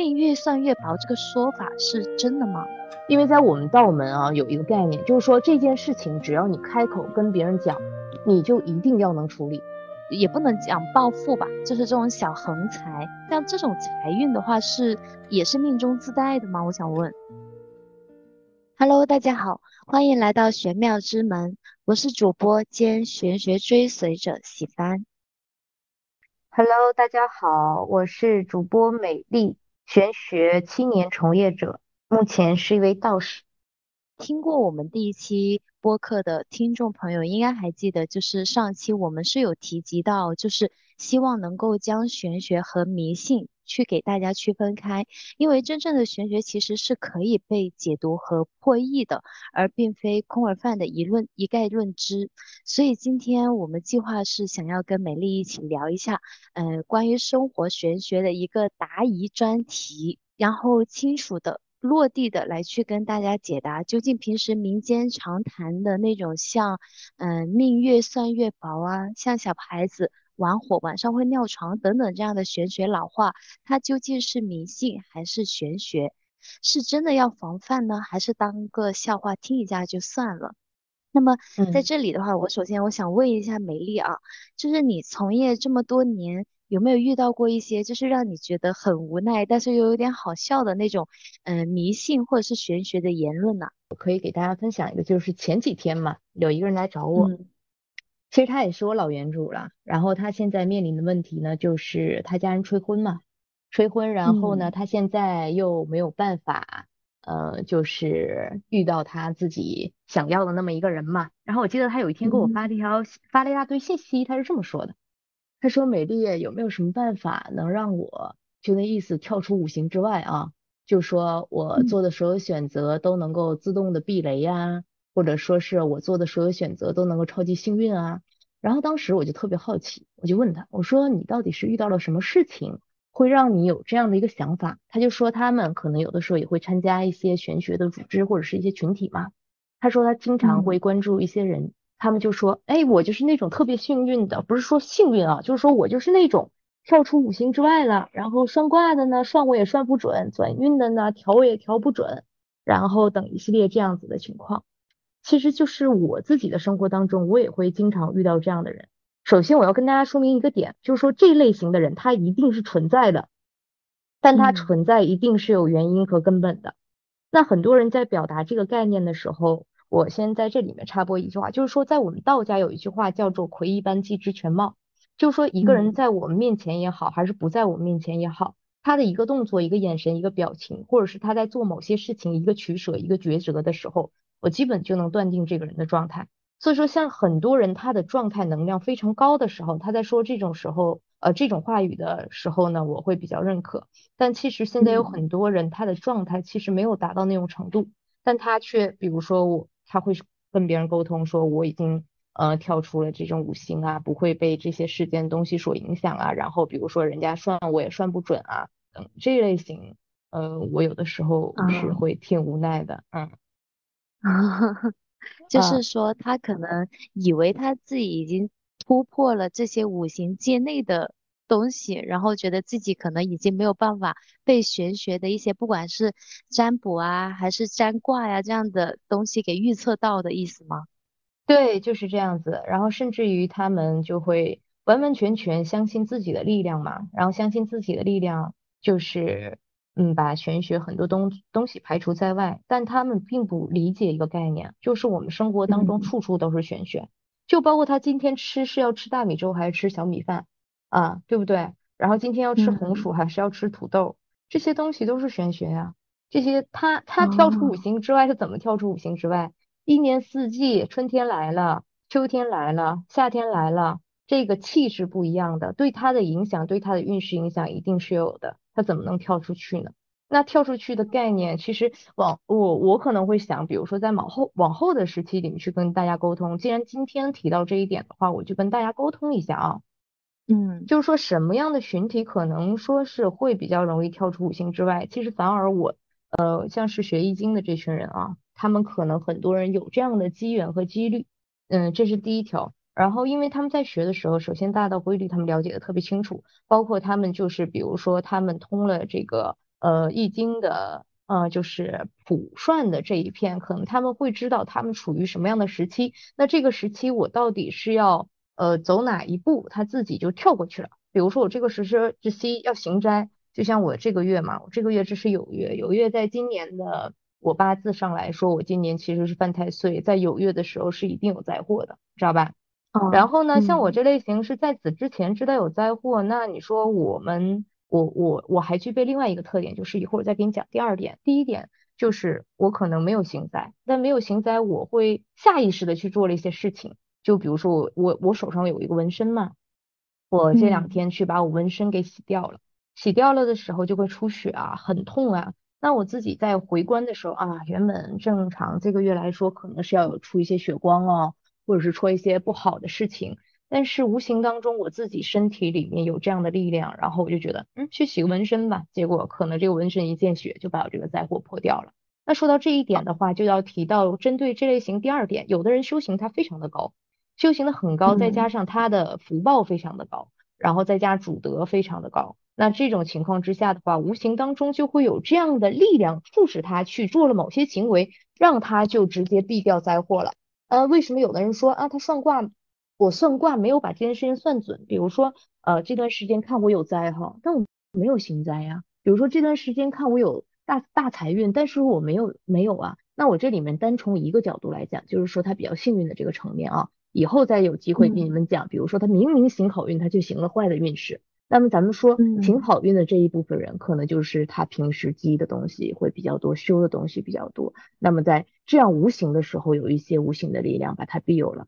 命越算越薄这个说法是真的吗？因为在我们道门啊，有一个概念，就是说这件事情只要你开口跟别人讲，你就一定要能处理，也不能讲暴富吧，就是这种小横财。像这种财运的话，是也是命中自带的吗？我想问。Hello，大家好，欢迎来到玄妙之门，我是主播兼玄学追随者喜帆。Hello，大家好，我是主播美丽，玄学青年从业者。目前是一位道士。听过我们第一期播客的听众朋友，应该还记得，就是上期我们是有提及到，就是希望能够将玄学和迷信去给大家区分开，因为真正的玄学其实是可以被解读和破译的，而并非空而泛的一论一概论之。所以今天我们计划是想要跟美丽一起聊一下，呃，关于生活玄学的一个答疑专题，然后清楚的。落地的来去跟大家解答，究竟平时民间常谈的那种像，嗯，命越算越薄啊，像小孩子玩火晚上会尿床等等这样的玄学老话，它究竟是迷信还是玄学？是真的要防范呢，还是当个笑话听一下就算了？那么在这里的话，我首先我想问一下美丽啊，就是你从业这么多年。有没有遇到过一些就是让你觉得很无奈，但是又有点好笑的那种，嗯，迷信或者是玄学的言论呢？我可以给大家分享一个，就是前几天嘛，有一个人来找我，其实他也是我老原主了，然后他现在面临的问题呢，就是他家人催婚嘛，催婚，然后呢，他现在又没有办法，呃，就是遇到他自己想要的那么一个人嘛，然后我记得他有一天给我发了一条，发了一大堆信息，他是这么说的。他说：“美丽，有没有什么办法能让我就那意思跳出五行之外啊？就说我做的所有选择都能够自动的避雷呀，或者说是我做的所有选择都能够超级幸运啊？”然后当时我就特别好奇，我就问他，我说：“你到底是遇到了什么事情，会让你有这样的一个想法？”他就说他们可能有的时候也会参加一些玄学的组织或者是一些群体嘛。他说他经常会关注一些人。他们就说，哎，我就是那种特别幸运的，不是说幸运啊，就是说我就是那种跳出五行之外了，然后算卦的呢，算我也算不准，转运的呢，调我也调不准，然后等一系列这样子的情况。其实就是我自己的生活当中，我也会经常遇到这样的人。首先我要跟大家说明一个点，就是说这类型的人他一定是存在的，但他存在一定是有原因和根本的。那很多人在表达这个概念的时候。我先在这里面插播一句话，就是说，在我们道家有一句话叫做“魁一般，既知全貌”，就是说，一个人在我们面前也好，还是不在我们面前也好，他的一个动作、一个眼神、一个表情，或者是他在做某些事情、一个取舍、一个抉择的时候，我基本就能断定这个人的状态。所以说，像很多人他的状态能量非常高的时候，他在说这种时候，呃，这种话语的时候呢，我会比较认可。但其实现在有很多人他的状态其实没有达到那种程度，但他却，比如说我。他会跟别人沟通说我已经呃跳出了这种五行啊，不会被这些世间东西所影响啊。然后比如说人家算我也算不准啊，等这类型，呃，我有的时候是会挺无奈的，嗯，就是说他可能以为他自己已经突破了这些五行界内的。东西，然后觉得自己可能已经没有办法被玄学的一些，不管是占卜啊，还是占卦呀这样的东西给预测到的意思吗？对，就是这样子。然后甚至于他们就会完完全全相信自己的力量嘛，然后相信自己的力量就是嗯，把玄学很多东东西排除在外。但他们并不理解一个概念，就是我们生活当中处处都是玄学，就包括他今天吃是要吃大米粥还是吃小米饭。啊，对不对？然后今天要吃红薯还是要吃土豆？这些东西都是玄学呀。这些他他跳出五行之外，他怎么跳出五行之外？一年四季，春天来了，秋天来了，夏天来了，这个气是不一样的，对他的影响，对他的运势影响一定是有的。他怎么能跳出去呢？那跳出去的概念，其实往我我可能会想，比如说在往后往后的时期里面去跟大家沟通。既然今天提到这一点的话，我就跟大家沟通一下啊。嗯，就是说什么样的群体可能说是会比较容易跳出五行之外，其实反而我，呃，像是学易经的这群人啊，他们可能很多人有这样的机缘和几率，嗯，这是第一条。然后因为他们在学的时候，首先大道规律他们了解的特别清楚，包括他们就是比如说他们通了这个呃易经的呃就是卜算的这一片，可能他们会知道他们处于什么样的时期。那这个时期我到底是要呃走哪一步，他自己就跳过去了。比如说我这个时之期要行斋，就像我这个月嘛，我这个月这是酉月，酉月在今年的。我八字上来说，我今年其实是犯太岁，在酉月的时候是一定有灾祸的，知道吧？然后呢，像我这类型是在此之前知道有灾祸，那你说我们，我我我还具备另外一个特点，就是一会儿再给你讲第二点。第一点就是我可能没有行灾，但没有行灾，我会下意识的去做了一些事情，就比如说我我我手上有一个纹身嘛，我这两天去把我纹身给洗掉了，洗掉了的时候就会出血啊，很痛啊。那我自己在回观的时候啊，原本正常这个月来说，可能是要有出一些血光哦，或者是说一些不好的事情，但是无形当中我自己身体里面有这样的力量，然后我就觉得，嗯，去洗个纹身吧，结果可能这个纹身一见血就把我这个灾祸破掉了。那说到这一点的话，就要提到针对这类型第二点，有的人修行他非常的高，修行的很高，再加上他的福报非常的高，然后再加主德非常的高。那这种情况之下的话，无形当中就会有这样的力量促使他去做了某些行为，让他就直接避掉灾祸了。呃，为什么有的人说啊，他算卦，我算卦没有把这件事情算准？比如说，呃，这段时间看我有灾哈，但我没有行灾呀。比如说这段时间看我有大大财运，但是我没有没有啊。那我这里面单从一个角度来讲，就是说他比较幸运的这个层面啊，以后再有机会给你们讲。比如说他明明行好运，他就行了坏的运势。那么咱们说行好运的这一部分人，可能就是他平时积的东西会比较多，修的东西比较多。那么在这样无形的时候，有一些无形的力量把他庇佑了。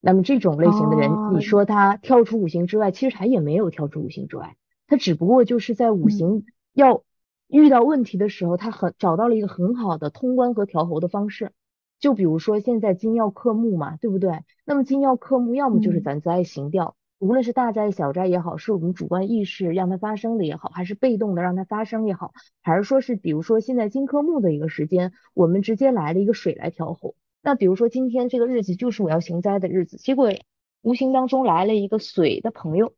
那么这种类型的人，你说他跳出五行之外，其实他也没有跳出五行之外，他只不过就是在五行要遇到问题的时候，他很找到了一个很好的通关和调候的方式。就比如说现在金曜克木嘛，对不对？那么金曜克木，要么就是咱在行掉。无论是大灾小灾也好，是我们主观意识让它发生的也好，还是被动的让它发生也好，还是说是比如说现在金克木的一个时间，我们直接来了一个水来调和。那比如说今天这个日子就是我要行灾的日子，结果无形当中来了一个水的朋友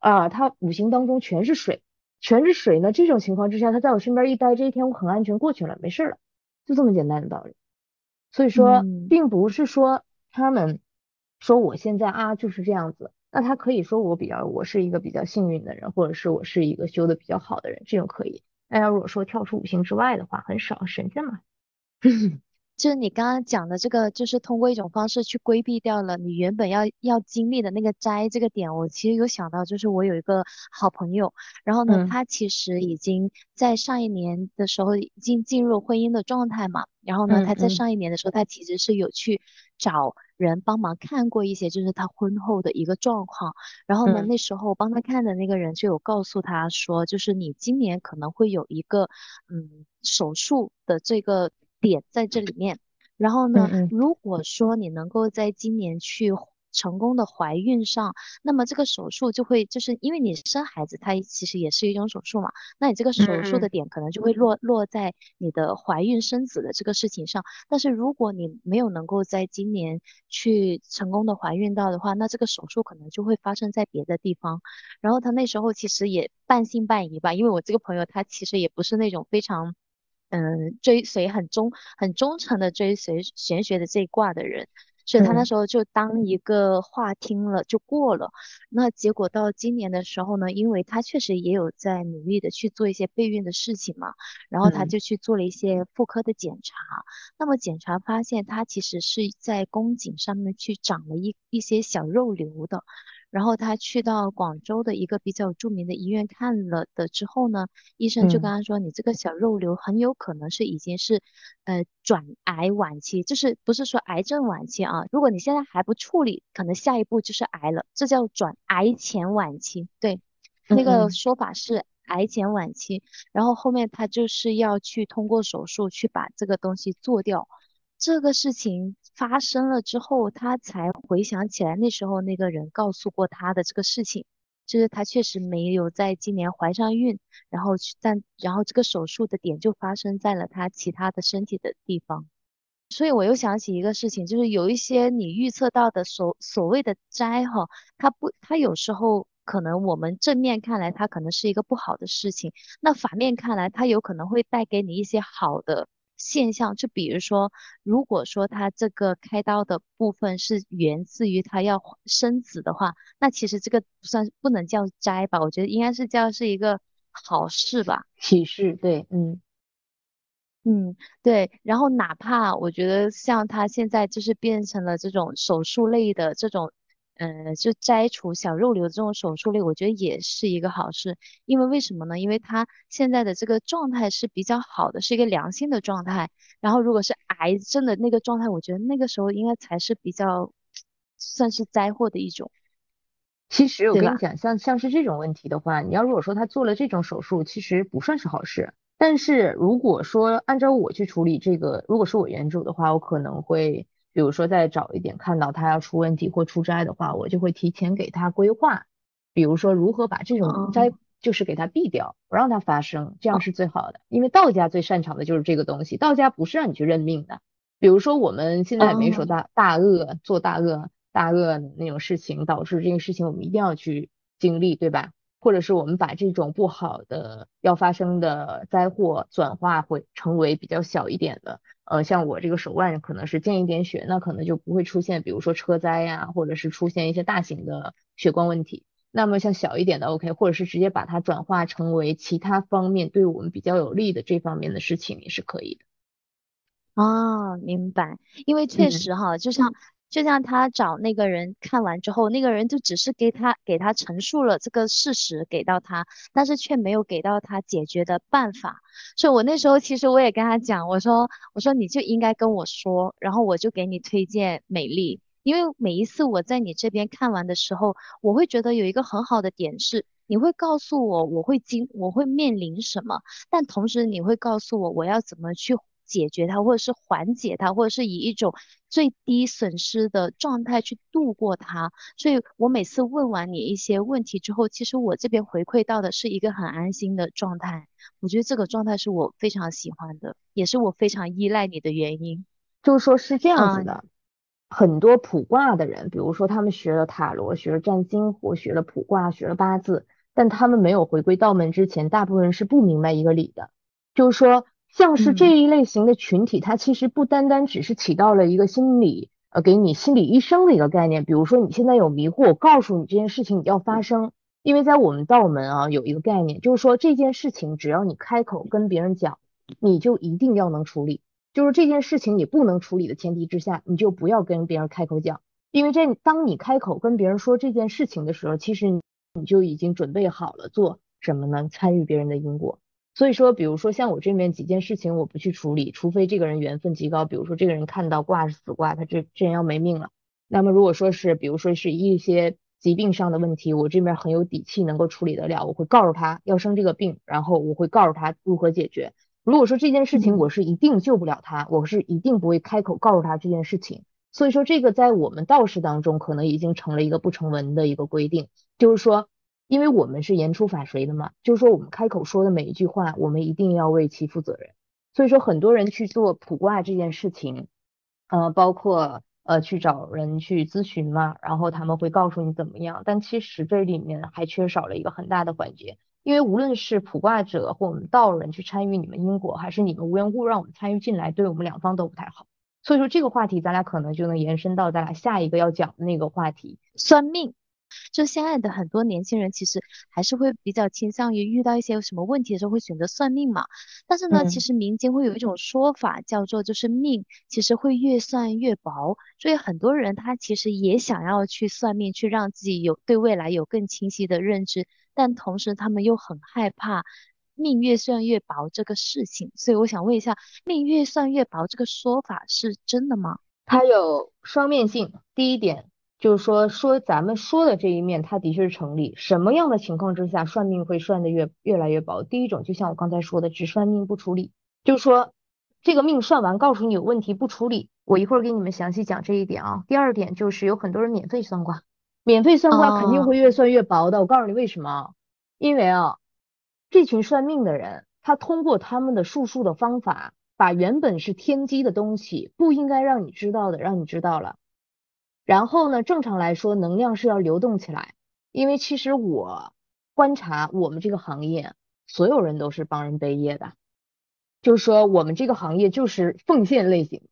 啊，他五行当中全是水，全是水呢。这种情况之下，他在我身边一待，这一天我很安全过去了，没事了，就这么简单的道理。所以说，并不是说他们说我现在啊就是这样子。那他可以说我比较，我是一个比较幸运的人，或者是我是一个修的比较好的人，这种可以。那要如果说跳出五行之外的话，很少神仙嘛。就是你刚刚讲的这个，就是通过一种方式去规避掉了你原本要要经历的那个灾这个点。我其实有想到，就是我有一个好朋友，然后呢，他其实已经在上一年的时候已经进入婚姻的状态嘛。然后呢，他在上一年的时候，他其实是有去找人帮忙看过一些，就是他婚后的一个状况。然后呢，那时候帮他看的那个人就有告诉他说，就是你今年可能会有一个嗯手术的这个。点在这里面，然后呢，如果说你能够在今年去成功的怀孕上，那么这个手术就会就是因为你生孩子，它其实也是一种手术嘛，那你这个手术的点可能就会落落在你的怀孕生子的这个事情上。但是如果你没有能够在今年去成功的怀孕到的话，那这个手术可能就会发生在别的地方。然后他那时候其实也半信半疑吧，因为我这个朋友他其实也不是那种非常。嗯，追随很忠、很忠诚的追随玄学的这一卦的人，所以他那时候就当一个话听了就过了。那结果到今年的时候呢，因为他确实也有在努力的去做一些备孕的事情嘛，然后他就去做了一些妇科的检查。那么检查发现他其实是在宫颈上面去长了一一些小肉瘤的。然后他去到广州的一个比较著名的医院看了的之后呢，医生就跟他说，你这个小肉瘤很有可能是已经是，呃，转癌晚期，就是不是说癌症晚期啊？如果你现在还不处理，可能下一步就是癌了，这叫转癌前晚期。对，那个说法是癌前晚期，然后后面他就是要去通过手术去把这个东西做掉。这个事情发生了之后，他才回想起来那时候那个人告诉过他的这个事情，就是他确实没有在今年怀上孕，然后去但然后这个手术的点就发生在了他其他的身体的地方，所以我又想起一个事情，就是有一些你预测到的所所谓的灾哈，它不它有时候可能我们正面看来它可能是一个不好的事情，那反面看来它有可能会带给你一些好的现象。就比如说，如果说他这个开刀的部分是源自于他要生子的话，那其实这个不算不能叫灾吧？我觉得应该是叫是一个好事吧，启示。对，嗯。嗯，对，然后哪怕我觉得像他现在就是变成了这种手术类的这种，呃，就摘除小肉瘤的这种手术类，我觉得也是一个好事。因为为什么呢？因为他现在的这个状态是比较好的，是一个良性的状态。然后如果是癌症的那个状态，我觉得那个时候应该才是比较算是灾祸的一种。其实我跟你讲，像像是这种问题的话，你要如果说他做了这种手术，其实不算是好事。但是如果说按照我去处理这个，如果是我原主的话，我可能会，比如说再早一点看到他要出问题或出灾的话，我就会提前给他规划，比如说如何把这种灾就是给他避掉，不让它发生，这样是最好的。因为道家最擅长的就是这个东西，道家不是让你去认命的。比如说我们现在没说大大恶做大恶大恶那种事情，导致这个事情我们一定要去经历，对吧？或者是我们把这种不好的要发生的灾祸转化会成为比较小一点的，呃，像我这个手腕可能是见一点血，那可能就不会出现，比如说车灾呀，或者是出现一些大型的血光问题。那么像小一点的 OK，或者是直接把它转化成为其他方面对我们比较有利的这方面的事情也是可以的。哦，明白，因为确实哈，就像。就像他找那个人看完之后，那个人就只是给他给他陈述了这个事实给到他，但是却没有给到他解决的办法。所以我那时候其实我也跟他讲，我说我说你就应该跟我说，然后我就给你推荐美丽，因为每一次我在你这边看完的时候，我会觉得有一个很好的点是，你会告诉我我会经我会面临什么，但同时你会告诉我我要怎么去。解决它，或者是缓解它，或者是以一种最低损失的状态去度过它。所以我每次问完你一些问题之后，其实我这边回馈到的是一个很安心的状态。我觉得这个状态是我非常喜欢的，也是我非常依赖你的原因。就是说是这样子的，很多卜卦的人，比如说他们学了塔罗，学了占星，或学了卜卦，学了八字，但他们没有回归道门之前，大部分人是不明白一个理的，就是说。像是这一类型的群体，它其实不单单只是起到了一个心理，呃，给你心理医生的一个概念。比如说你现在有迷惑，我告诉你这件事情要发生，因为在我们道门啊有一个概念，就是说这件事情只要你开口跟别人讲，你就一定要能处理。就是这件事情你不能处理的前提之下，你就不要跟别人开口讲，因为这当你开口跟别人说这件事情的时候，其实你就已经准备好了做什么呢？参与别人的因果。所以说，比如说像我这面几件事情，我不去处理，除非这个人缘分极高，比如说这个人看到卦是死卦，他这这人要没命了。那么如果说是，比如说是一些疾病上的问题，我这边很有底气能够处理得了，我会告诉他要生这个病，然后我会告诉他如何解决。如果说这件事情我是一定救不了他，我是一定不会开口告诉他这件事情。所以说这个在我们道士当中可能已经成了一个不成文的一个规定，就是说。因为我们是言出法随的嘛，就是说我们开口说的每一句话，我们一定要为其负责任。所以说很多人去做卜卦这件事情，呃，包括呃去找人去咨询嘛，然后他们会告诉你怎么样，但其实这里面还缺少了一个很大的环节，因为无论是卜卦者或我们道人去参与你们因果，还是你们无缘故让我们参与进来，对我们两方都不太好。所以说这个话题咱俩可能就能延伸到咱俩下一个要讲的那个话题——算命。就现在的很多年轻人，其实还是会比较倾向于遇到一些什么问题的时候，会选择算命嘛。但是呢，其实民间会有一种说法，叫做就是命其实会越算越薄。所以很多人他其实也想要去算命，去让自己有对未来有更清晰的认知，但同时他们又很害怕命越算越薄这个事情。所以我想问一下，命越算越薄这个说法是真的吗？它有双面性。第一点。就是说，说咱们说的这一面，它的确是成立。什么样的情况之下，算命会算的越越来越薄？第一种，就像我刚才说的，只算命不处理，就是说这个命算完，告诉你有问题不处理。我一会儿给你们详细讲这一点啊。第二点就是有很多人免费算卦，免费算卦肯定会越算越薄的。我告诉你为什么？因为啊，这群算命的人，他通过他们的术数的方法，把原本是天机的东西，不应该让你知道的，让你知道了。然后呢，正常来说，能量是要流动起来。因为其实我观察我们这个行业，所有人都是帮人背业的，就是说我们这个行业就是奉献类型。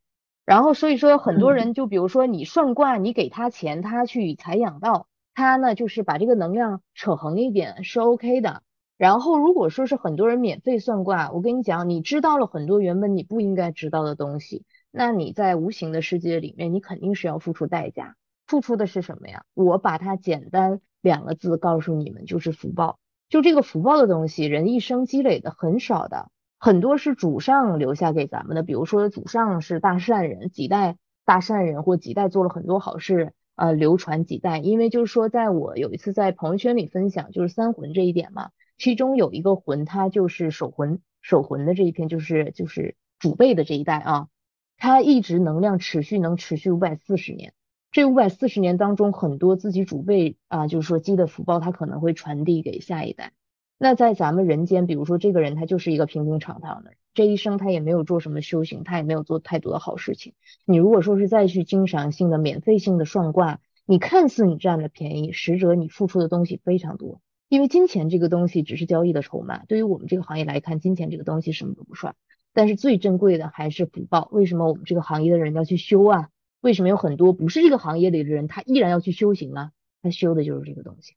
然后所以说很多人就比如说你算卦，你给他钱，他去采养道，他呢就是把这个能量扯横一点是 OK 的。然后如果说是很多人免费算卦，我跟你讲，你知道了很多原本你不应该知道的东西，那你在无形的世界里面，你肯定是要付出代价。付出的是什么呀？我把它简单两个字告诉你们，就是福报。就这个福报的东西，人一生积累的很少的，很多是祖上留下给咱们的。比如说祖上是大善人，几代大善人或几代做了很多好事，呃，流传几代。因为就是说，在我有一次在朋友圈里分享，就是三魂这一点嘛。其中有一个魂，它就是守魂，守魂的这一篇就是就是祖辈的这一代啊，它一直能量持续能持续五百四十年，这五百四十年当中，很多自己主辈啊，就是说积的福报，它可能会传递给下一代。那在咱们人间，比如说这个人他就是一个平平常常的人，这一生他也没有做什么修行，他也没有做太多的好事情。你如果说是再去经常性的免费性的算卦，你看似你占了便宜，实则你付出的东西非常多。因为金钱这个东西只是交易的筹码，对于我们这个行业来看，金钱这个东西什么都不算。但是最珍贵的还是福报。为什么我们这个行业的人要去修啊？为什么有很多不是这个行业里的人，他依然要去修行呢？他修的就是这个东西。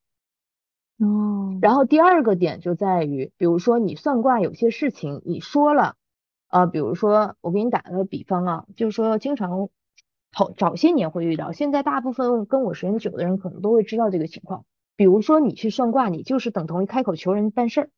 哦。然后第二个点就在于，比如说你算卦有些事情你说了，啊，比如说我给你打个比方啊，就是说经常好早些年会遇到，现在大部分跟我时间久的人可能都会知道这个情况。比如说你去算卦，你就是等同于开口求人办事儿。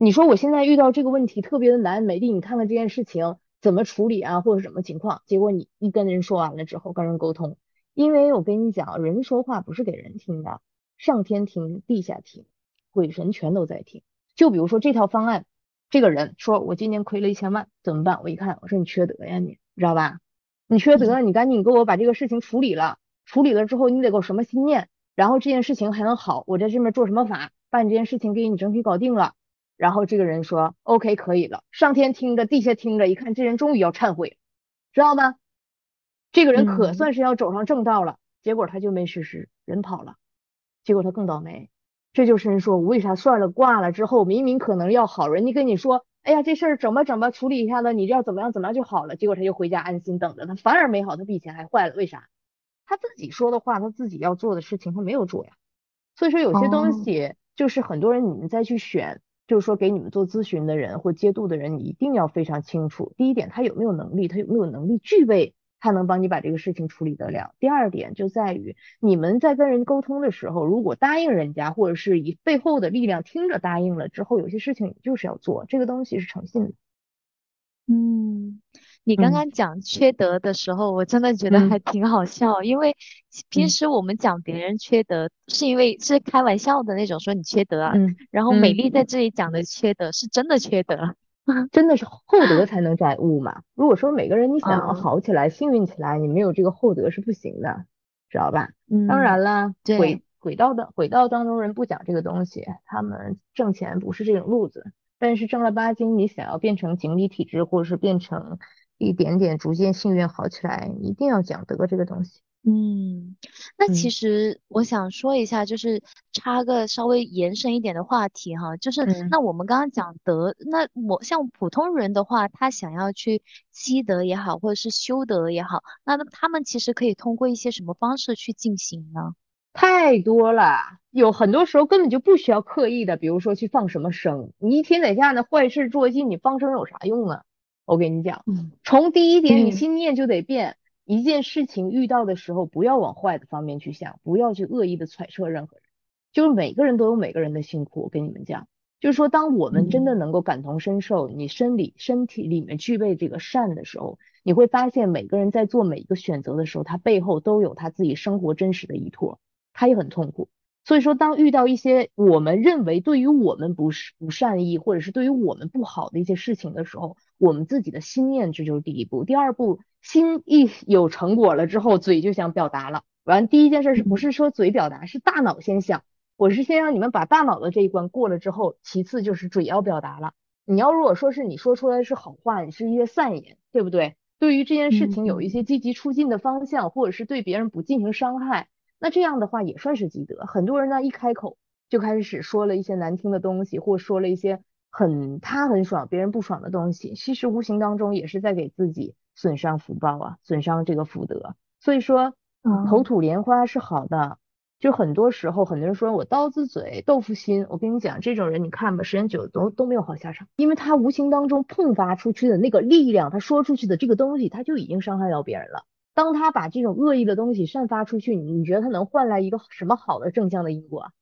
你说我现在遇到这个问题特别的难，美丽，你看看这件事情怎么处理啊，或者什么情况？结果你一跟人说完了之后，跟人沟通，因为我跟你讲，人说话不是给人听的，上天听，地下听，鬼神全都在听。就比如说这套方案，这个人说我今年亏了一千万，怎么办？我一看，我说你缺德呀，你知道吧？你缺德，你赶紧给我把这个事情处理了，处理了之后，你得给我什么心念？然后这件事情还能好，我在这边做什么法，把你这件事情给你整体搞定了。然后这个人说，OK，可以了。上天听着，地下听着，一看这人终于要忏悔，知道吗？这个人可算是要走上正道了。结果他就没实施，人跑了。结果他更倒霉。这就是人说，我为啥算了挂了之后，明明可能要好，人家跟你说，哎呀，这事儿怎么怎么处理一下子，你要怎么样怎么样就好了。结果他就回家安心等着，他反而没好，他比以前还坏了。为啥？他自己说的话，他自己要做的事情，他没有做呀。所以说有些东西，就是很多人你们再去选，就是说给你们做咨询的人或接度的人，你一定要非常清楚。第一点，他有没有能力，他有没有能力具备，他能帮你把这个事情处理得了。第二点就在于你们在跟人沟通的时候，如果答应人家，或者是以背后的力量听着答应了之后，有些事情你就是要做，这个东西是诚信的。嗯。你刚刚讲缺德的时候，我真的觉得还挺好笑，因为平时我们讲别人缺德，是因为是开玩笑的那种，说你缺德啊。然后美丽在这里讲的缺德，是真的缺德，真的是厚德 才能载物嘛。如果说每个人你想要好起来、幸运起来，你没有这个厚德是不行的，知道吧？当然了，轨轨道的轨道当中人不讲这个东西，他们挣钱不是这种路子。但是正儿八经，你想要变成锦鲤体质，或者是变成。一点点逐渐幸运好起来，一定要讲德这个东西。嗯，那其实我想说一下，就是插个稍微延伸一点的话题哈，就是那我们刚刚讲德，那我像普通人的话，他想要去积德也好，或者是修德也好，那他们其实可以通过一些什么方式去进行呢？太多了，有很多时候根本就不需要刻意的，比如说去放什么生，你一天在家呢坏事做尽，你放生有啥用啊？我跟你讲，从第一点，你心念就得变。一件事情遇到的时候，不要往坏的方面去想，不要去恶意的揣测任何人。就是每个人都有每个人的辛苦。我跟你们讲，就是说，当我们真的能够感同身受，你生理身体里面具备这个善的时候，你会发现每个人在做每一个选择的时候，他背后都有他自己生活真实的依托，他也很痛苦。所以说，当遇到一些我们认为对于我们不是不善意，或者是对于我们不好的一些事情的时候，我们自己的心念这就是第一步。第二步，心一有成果了之后，嘴就想表达了。完，第一件事是不是说嘴表达，是大脑先想。我是先让你们把大脑的这一关过了之后，其次就是嘴要表达了。你要如果说是你说出来是好话，你是一些善言，对不对？对于这件事情有一些积极出进的方向，或者是对别人不进行伤害。那这样的话也算是积德。很多人呢一开口就开始说了一些难听的东西，或说了一些很他很爽别人不爽的东西，其实无形当中也是在给自己损伤福报啊，损伤这个福德。所以说，口吐莲花是好的。就很多时候，很多人说我刀子嘴豆腐心，我跟你讲，这种人你看吧，时间久了都都没有好下场，因为他无形当中迸发出去的那个力量，他说出去的这个东西，他就已经伤害到别人了。当他把这种恶意的东西散发出去，你觉得他能换来一个什么好的正向的因果啊？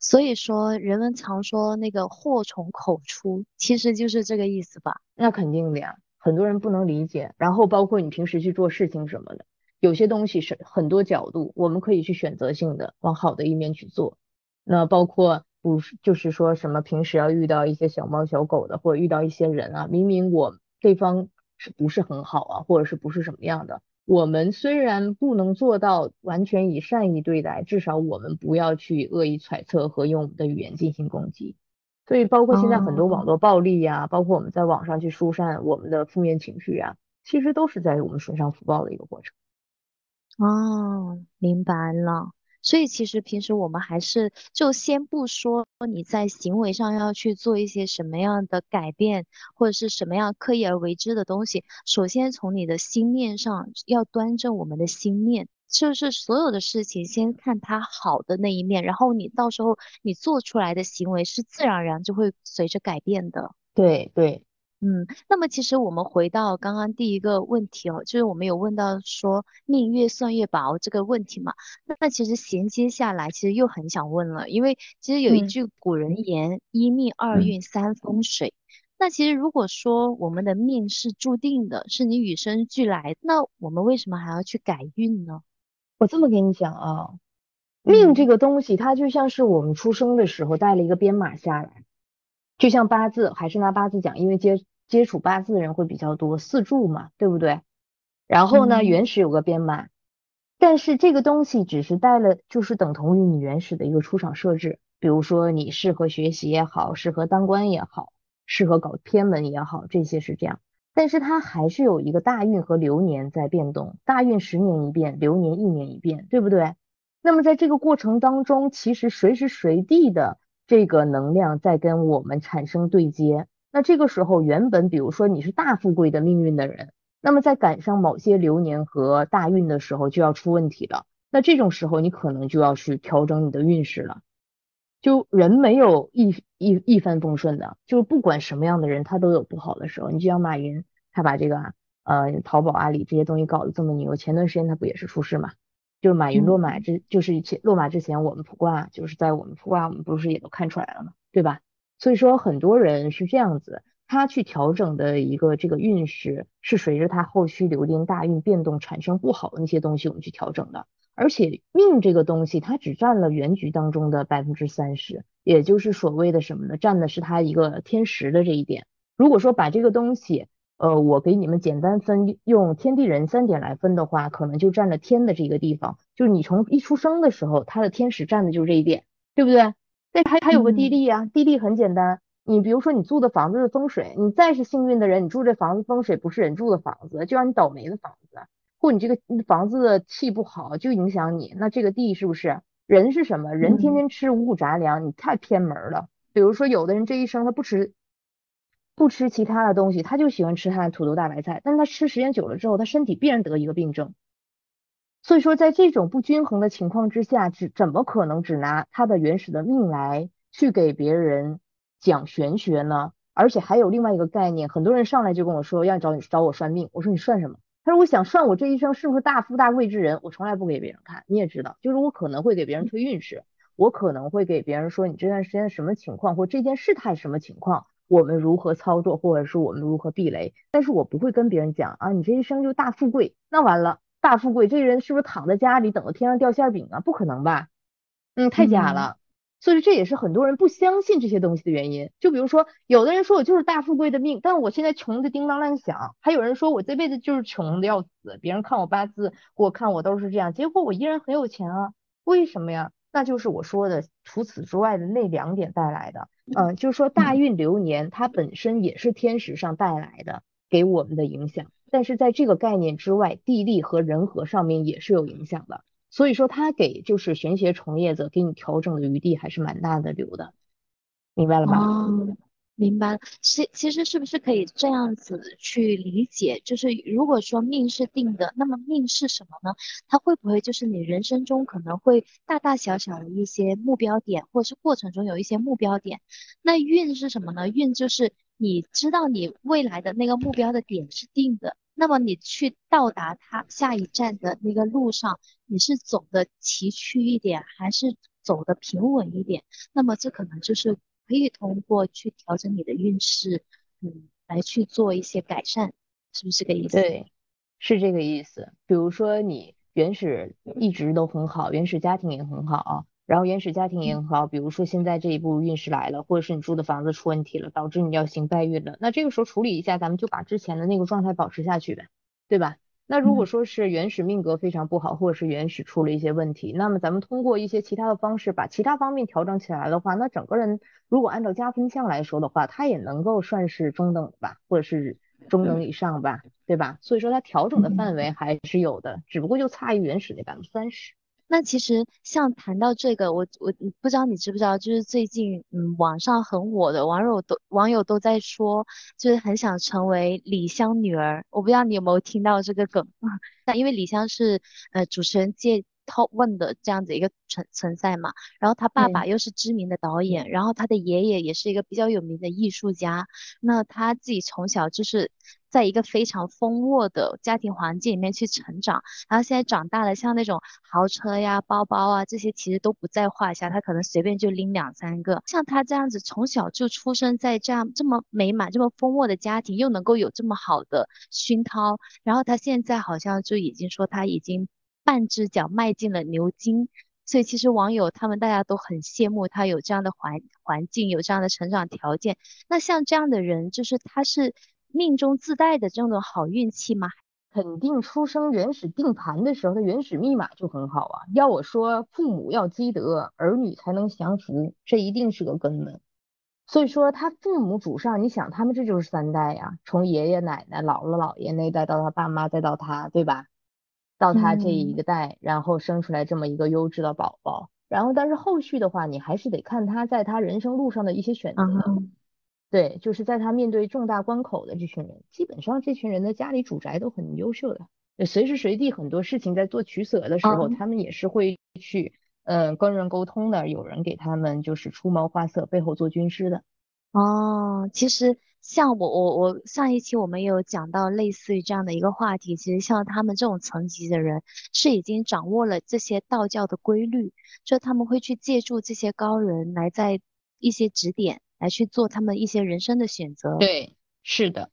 所以说，人们常说那个祸从口出，其实就是这个意思吧？那肯定的呀，很多人不能理解。然后包括你平时去做事情什么的。有些东西是很多角度，我们可以去选择性的往好的一面去做。那包括不是就是说什么平时要遇到一些小猫小狗的，或者遇到一些人啊，明明我对方是不是很好啊，或者是不是什么样的，我们虽然不能做到完全以善意对待，至少我们不要去恶意揣测和用我们的语言进行攻击。所以包括现在很多网络暴力呀，包括我们在网上去疏散我们的负面情绪啊，其实都是在我们损伤福报的一个过程。哦，明白了。所以其实平时我们还是就先不说你在行为上要去做一些什么样的改变，或者是什么样刻意而为之的东西。首先从你的心念上要端正我们的心念，就是所有的事情先看它好的那一面，然后你到时候你做出来的行为是自然而然就会随着改变的。对对。嗯，那么其实我们回到刚刚第一个问题哦，就是我们有问到说命越算越薄这个问题嘛？那那其实衔接下来，其实又很想问了，因为其实有一句古人言：一命二运三风水。那其实如果说我们的命是注定的，是你与生俱来，那我们为什么还要去改运呢？我这么跟你讲啊，命这个东西，它就像是我们出生的时候带了一个编码下来。就像八字，还是拿八字讲，因为接接触八字的人会比较多，四柱嘛，对不对？然后呢，原始有个编码，但是这个东西只是带了，就是等同于你原始的一个出厂设置。比如说你适合学习也好，适合当官也好，适合搞偏门也好，这些是这样。但是它还是有一个大运和流年在变动，大运十年一变，流年一年一变，对不对？那么在这个过程当中，其实随时随地的。这个能量在跟我们产生对接，那这个时候原本比如说你是大富贵的命运的人，那么在赶上某些流年和大运的时候就要出问题了。那这种时候你可能就要去调整你的运势了。就人没有一一一帆风顺的，就是不管什么样的人他都有不好的时候。你就像马云，他把这个呃淘宝、阿里这些东西搞得这么牛，前段时间他不也是出事嘛？就是马云落马之，就是前落马之前，我们卜卦就是在我们卜卦，我们不是也都看出来了嘛，对吧？所以说很多人是这样子，他去调整的一个这个运势，是随着他后续流年大运变动产生不好的那些东西，我们去调整的。而且命这个东西，它只占了原局当中的百分之三十，也就是所谓的什么呢？占的是他一个天时的这一点。如果说把这个东西，呃，我给你们简单分，用天地人三点来分的话，可能就占了天的这个地方，就是你从一出生的时候，他的天使占的就是这一点，对不对？但还还有个地利啊，地利很简单，你比如说你住的房子的风水，你再是幸运的人，你住这房子风水不是人住的房子，就让你倒霉的房子，或你这个房子的气不好，就影响你，那这个地是不是？人是什么？人天天吃五谷杂粮，你太偏门了。比如说有的人这一生他不吃。不吃其他的东西，他就喜欢吃他的土豆大白菜，但是他吃时间久了之后，他身体必然得一个病症。所以说，在这种不均衡的情况之下，只怎么可能只拿他的原始的命来去给别人讲玄学呢？而且还有另外一个概念，很多人上来就跟我说要找你找我算命，我说你算什么？他说我想算我这一生是不是大富大贵之人，我从来不给别人看。你也知道，就是我可能会给别人推运势，我可能会给别人说你这段时间什么情况，或这件事态什么情况。我们如何操作，或者是我们如何避雷？但是我不会跟别人讲啊，你这一生就大富贵，那完了，大富贵，这人是不是躺在家里等着天上掉馅饼啊？不可能吧？嗯，太假了。所以这也是很多人不相信这些东西的原因。就比如说，有的人说我就是大富贵的命，但我现在穷的叮当乱响；还有人说我这辈子就是穷的要死，别人看我八字，给我看我都是这样，结果我依然很有钱啊？为什么呀？那就是我说的，除此之外的那两点带来的，嗯，就是说大运流年它本身也是天时上带来的给我们的影响，但是在这个概念之外，地利和人和上面也是有影响的。所以说它给就是玄学从业者给你调整的余地还是蛮大的留的，明白了吧？哦，明白了。其其实是不是可以这样子去理解？就是如果说命是定的，那么命是什么呢？它会不会就是你人生中可能会大大小小的一些目标点，或者是过程中有一些目标点？那运是什么呢？运就是你知道你未来的那个目标的点是定的。那么你去到达它下一站的那个路上，你是走的崎岖一点，还是走的平稳一点？那么这可能就是可以通过去调整你的运势，嗯，来去做一些改善，是不是这个意思？对，是这个意思。比如说你原始一直都很好，原始家庭也很好。然后原始家庭也很好，比如说现在这一步运势来了，或者是你住的房子出问题了，导致你要行败运了，那这个时候处理一下，咱们就把之前的那个状态保持下去呗，对吧？那如果说是原始命格非常不好，或者是原始出了一些问题，那么咱们通过一些其他的方式把其他方面调整起来的话，那整个人如果按照加分项来说的话，他也能够算是中等吧，或者是中等以上吧，对吧？所以说他调整的范围还是有的，只不过就差于原始那百分之三十。那其实像谈到这个，我我不知道你知不知道，就是最近嗯网上很火的网友都网友都在说，就是很想成为李湘女儿。我不知道你有没有听到这个梗但 因为李湘是呃主持人界 top one 的这样子一个存存在嘛，然后他爸爸又是知名的导演，然后他的爷爷也是一个比较有名的艺术家，那他自己从小就是。在一个非常丰沃的家庭环境里面去成长，然后现在长大了，像那种豪车呀、包包啊这些其实都不在话下，他可能随便就拎两三个。像他这样子从小就出生在这样这么美满、这么丰沃的家庭，又能够有这么好的熏陶，然后他现在好像就已经说他已经半只脚迈进了牛津，所以其实网友他们大家都很羡慕他有这样的环环境，有这样的成长条件。那像这样的人，就是他是。命中自带的这种好运气吗？肯定出生原始定盘的时候，的原始密码就很好啊。要我说，父母要积德，儿女才能享福，这一定是个根本。所以说，他父母祖上，你想他们这就是三代呀，从爷爷奶奶、姥姥姥爷那代到他爸妈，再到他，对吧？到他这一个代，然后生出来这么一个优质的宝宝。然后，但是后续的话，你还是得看他在他人生路上的一些选择。对，就是在他面对重大关口的这群人，基本上这群人的家里主宅都很优秀的，随时随地很多事情在做取舍的时候，他们也是会去嗯跟人沟通的，有人给他们就是出谋划策，背后做军师的。哦，其实像我我我上一期我们有讲到类似于这样的一个话题，其实像他们这种层级的人，是已经掌握了这些道教的规律，就他们会去借助这些高人来在一些指点。来去做他们一些人生的选择。对，是的，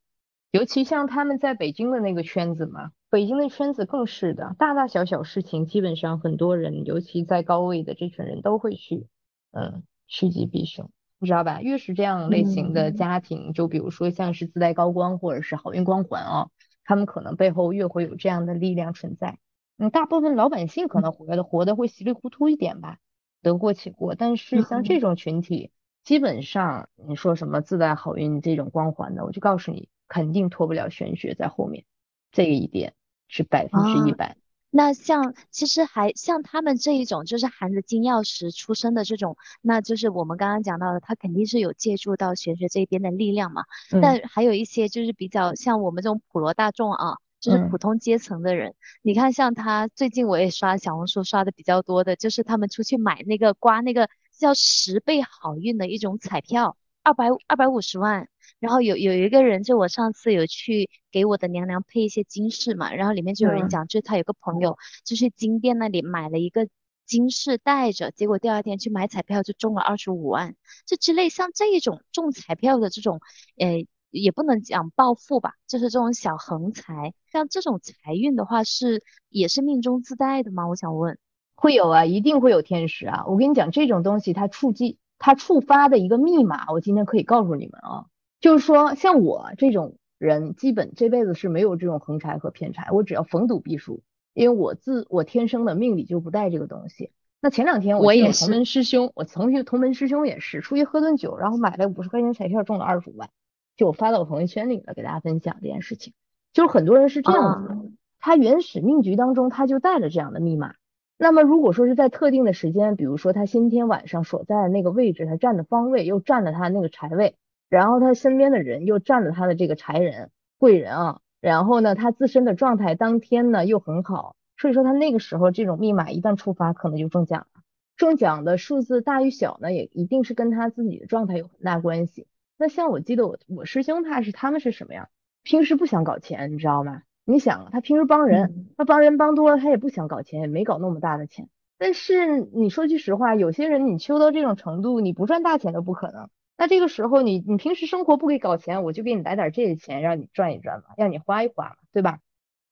尤其像他们在北京的那个圈子嘛，北京的圈子更是的，大大小小事情，基本上很多人，尤其在高位的这群人都会去，嗯，趋吉避凶，你知道吧？越是这样类型的家庭，就比如说像是自带高光或者是好运光环啊，他们可能背后越会有这样的力量存在。嗯，大部分老百姓可能活的活的会稀里糊涂一点吧，得过且过。但是像这种群体。基本上你说什么自带好运这种光环的，我就告诉你，肯定脱不了玄学在后面，这个一点是百分之一百。那像其实还像他们这一种，就是含着金钥匙出生的这种，那就是我们刚刚讲到的，他肯定是有借助到玄学这边的力量嘛。但还有一些就是比较像我们这种普罗大众啊，就是普通阶层的人，你看像他最近我也刷小红书刷的比较多的，就是他们出去买那个刮那个。叫十倍好运的一种彩票，二百二百五十万。然后有有一个人，就我上次有去给我的娘娘配一些金饰嘛，然后里面就有人讲，就是他有个朋友，就去金店那里买了一个金饰戴着，结果第二天去买彩票就中了二十五万。就之类像这一种中彩票的这种，呃，也不能讲暴富吧，就是这种小横财。像这种财运的话，是也是命中自带的吗？我想问。会有啊，一定会有天使啊！我跟你讲，这种东西它触及、它触发的一个密码，我今天可以告诉你们啊，就是说像我这种人，基本这辈子是没有这种横财和偏财，我只要逢赌必输，因为我自我天生的命里就不带这个东西。那前两天我也同门师兄，我曾经同门师兄也是出去喝顿酒，然后买了五十块钱彩票中了二十五万，就我发到我朋友圈里了，给大家分享这件事情。就是很多人是这样子的，他原始命局当中他就带了这样的密码。那么如果说是在特定的时间，比如说他先天晚上所在的那个位置，他占的方位又占了他那个财位，然后他身边的人又占了他的这个柴人贵人啊，然后呢，他自身的状态当天呢又很好，所以说他那个时候这种密码一旦触发，可能就中奖了。中奖的数字大与小呢，也一定是跟他自己的状态有很大关系。那像我记得我我师兄他是他们是什么样？平时不想搞钱，你知道吗？你想，他平时帮人，他帮人帮多了，他也不想搞钱，也没搞那么大的钱。但是你说句实话，有些人你修到这种程度，你不赚大钱都不可能。那这个时候，你你平时生活不给搞钱，我就给你来点这些钱，让你赚一赚嘛，让你花一花嘛，对吧？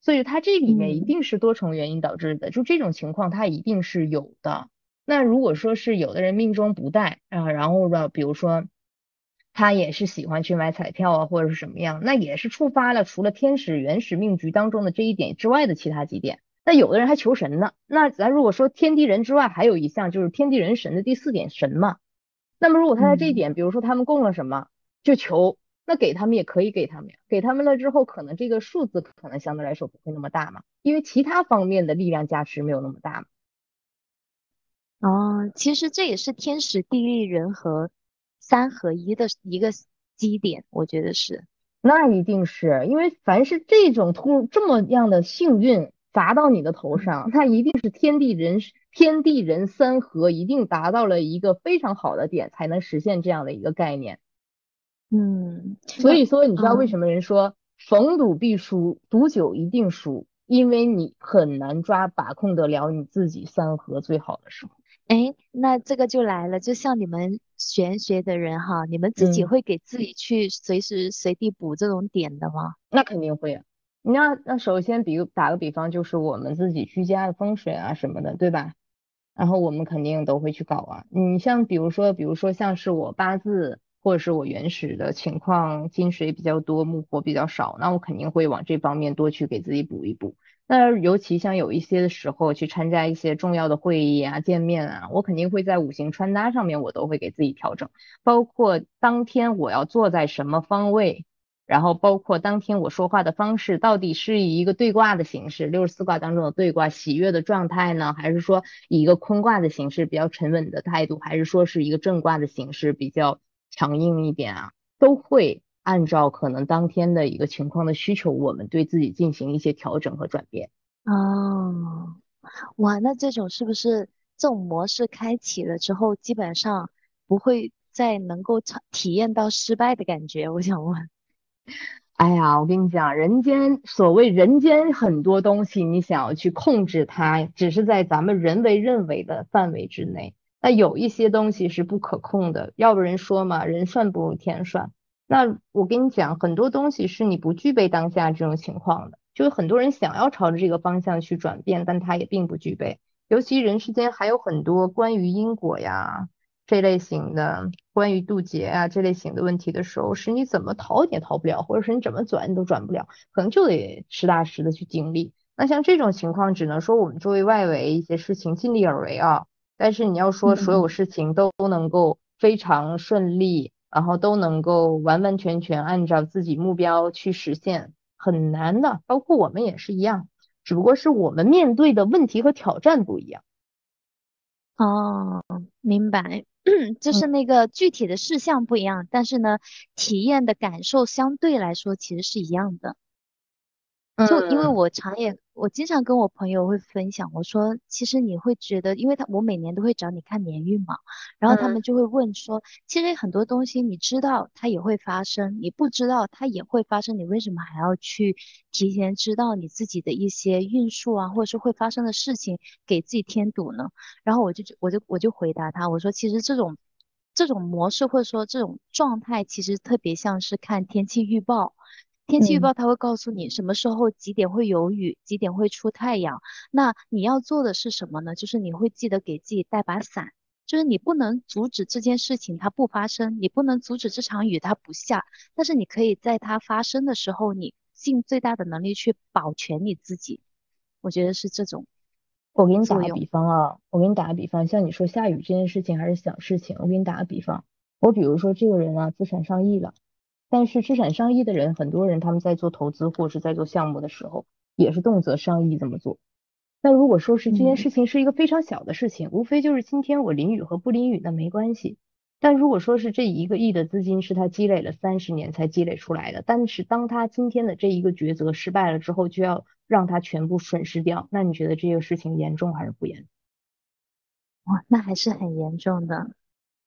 所以它这里面一定是多重原因导致的，就这种情况它一定是有的。那如果说是有的人命中不带啊，然后呢，比如说。他也是喜欢去买彩票啊，或者是什么样，那也是触发了除了天使原始命局当中的这一点之外的其他几点。那有的人还求神呢，那咱如果说天地人之外还有一项就是天地人神的第四点神嘛。那么如果他在这一点，比如说他们供了什么，就求，那给他们也可以给他们呀，给他们了之后，可能这个数字可能相对来说不会那么大嘛，因为其他方面的力量加持没有那么大嘛。哦，其实这也是天时地利人和。三合一的一个基点，我觉得是，那一定是因为凡是这种突这么样的幸运砸到你的头上，那一定是天地人天地人三合一定达到了一个非常好的点，才能实现这样的一个概念。嗯，所以说你知道为什么人说逢赌必输，赌酒一定输，因为你很难抓把控得了你自己三合最好的时候。哎，那这个就来了，就像你们玄学的人哈，你们自己会给自己去随时随地补这种点的吗？那肯定会。那那首先，比如打个比方，就是我们自己居家的风水啊什么的，对吧？然后我们肯定都会去搞啊。你像比如说，比如说像是我八字或者是我原始的情况，金水比较多，木火比较少，那我肯定会往这方面多去给自己补一补。那尤其像有一些的时候去参加一些重要的会议啊、见面啊，我肯定会在五行穿搭上面，我都会给自己调整，包括当天我要坐在什么方位，然后包括当天我说话的方式，到底是以一个对卦的形式，六十四卦当中的对卦喜悦的状态呢，还是说以一个坤卦的形式比较沉稳的态度，还是说是一个正卦的形式比较强硬一点啊，都会。按照可能当天的一个情况的需求，我们对自己进行一些调整和转变。哦，哇，那这种是不是这种模式开启了之后，基本上不会再能够体验到失败的感觉？我想问。哎呀，我跟你讲，人间所谓人间很多东西，你想要去控制它，只是在咱们人为认为的范围之内。那有一些东西是不可控的，要不人说嘛，人算不如天算。那我跟你讲，很多东西是你不具备当下这种情况的，就是很多人想要朝着这个方向去转变，但他也并不具备。尤其人世间还有很多关于因果呀这类型的，关于渡劫啊这类型的问题的时候，是你怎么逃也逃不了，或者是你怎么转你都转不了，可能就得实打实的去经历。那像这种情况，只能说我们作为外围一些事情尽力而为啊。但是你要说所有事情都能够非常顺利。然后都能够完完全全按照自己目标去实现，很难的。包括我们也是一样，只不过是我们面对的问题和挑战不一样。哦，明白，就是那个具体的事项不一样，但是呢，体验的感受相对来说其实是一样的。就因为我常也，我经常跟我朋友会分享，我说其实你会觉得，因为他我每年都会找你看年运嘛，然后他们就会问说，其实很多东西你知道它也会发生，你不知道它也会发生，你为什么还要去提前知道你自己的一些运数啊，或者是会发生的事情，给自己添堵呢？然后我就我就我就回答他，我说其实这种这种模式或者说这种状态，其实特别像是看天气预报。天气预报它会告诉你什么时候几点会有雨，几点会出太阳。那你要做的是什么呢？就是你会记得给自己带把伞，就是你不能阻止这件事情它不发生，你不能阻止这场雨它不下，但是你可以在它发生的时候，你尽最大的能力去保全你自己。我觉得是这种。我给你打个比方啊，我给你打个比方，像你说下雨这件事情还是小事情，我给你打个比方，我比如说这个人啊，资产上亿了。但是资产上亿的人，很多人他们在做投资或是在做项目的时候，也是动辄上亿这么做。那如果说是这件事情是一个非常小的事情，无非就是今天我淋雨和不淋雨那没关系。但如果说是这一个亿的资金是他积累了三十年才积累出来的，但是当他今天的这一个抉择失败了之后，就要让他全部损失掉，那你觉得这个事情严重还是不严重？哇，那还是很严重的。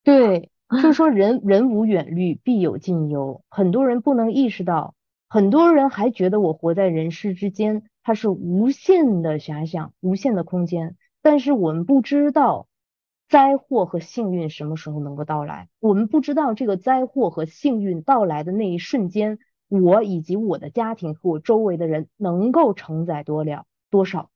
对，就是说人人无远虑，必有近忧。很多人不能意识到，很多人还觉得我活在人世之间，它是无限的遐想，无限的空间。但是我们不知道。灾祸和幸运什么时候能够到来？我们不知道这个灾祸和幸运到来的那一瞬间，我以及我的家庭和我周围的人能够承载多了多少。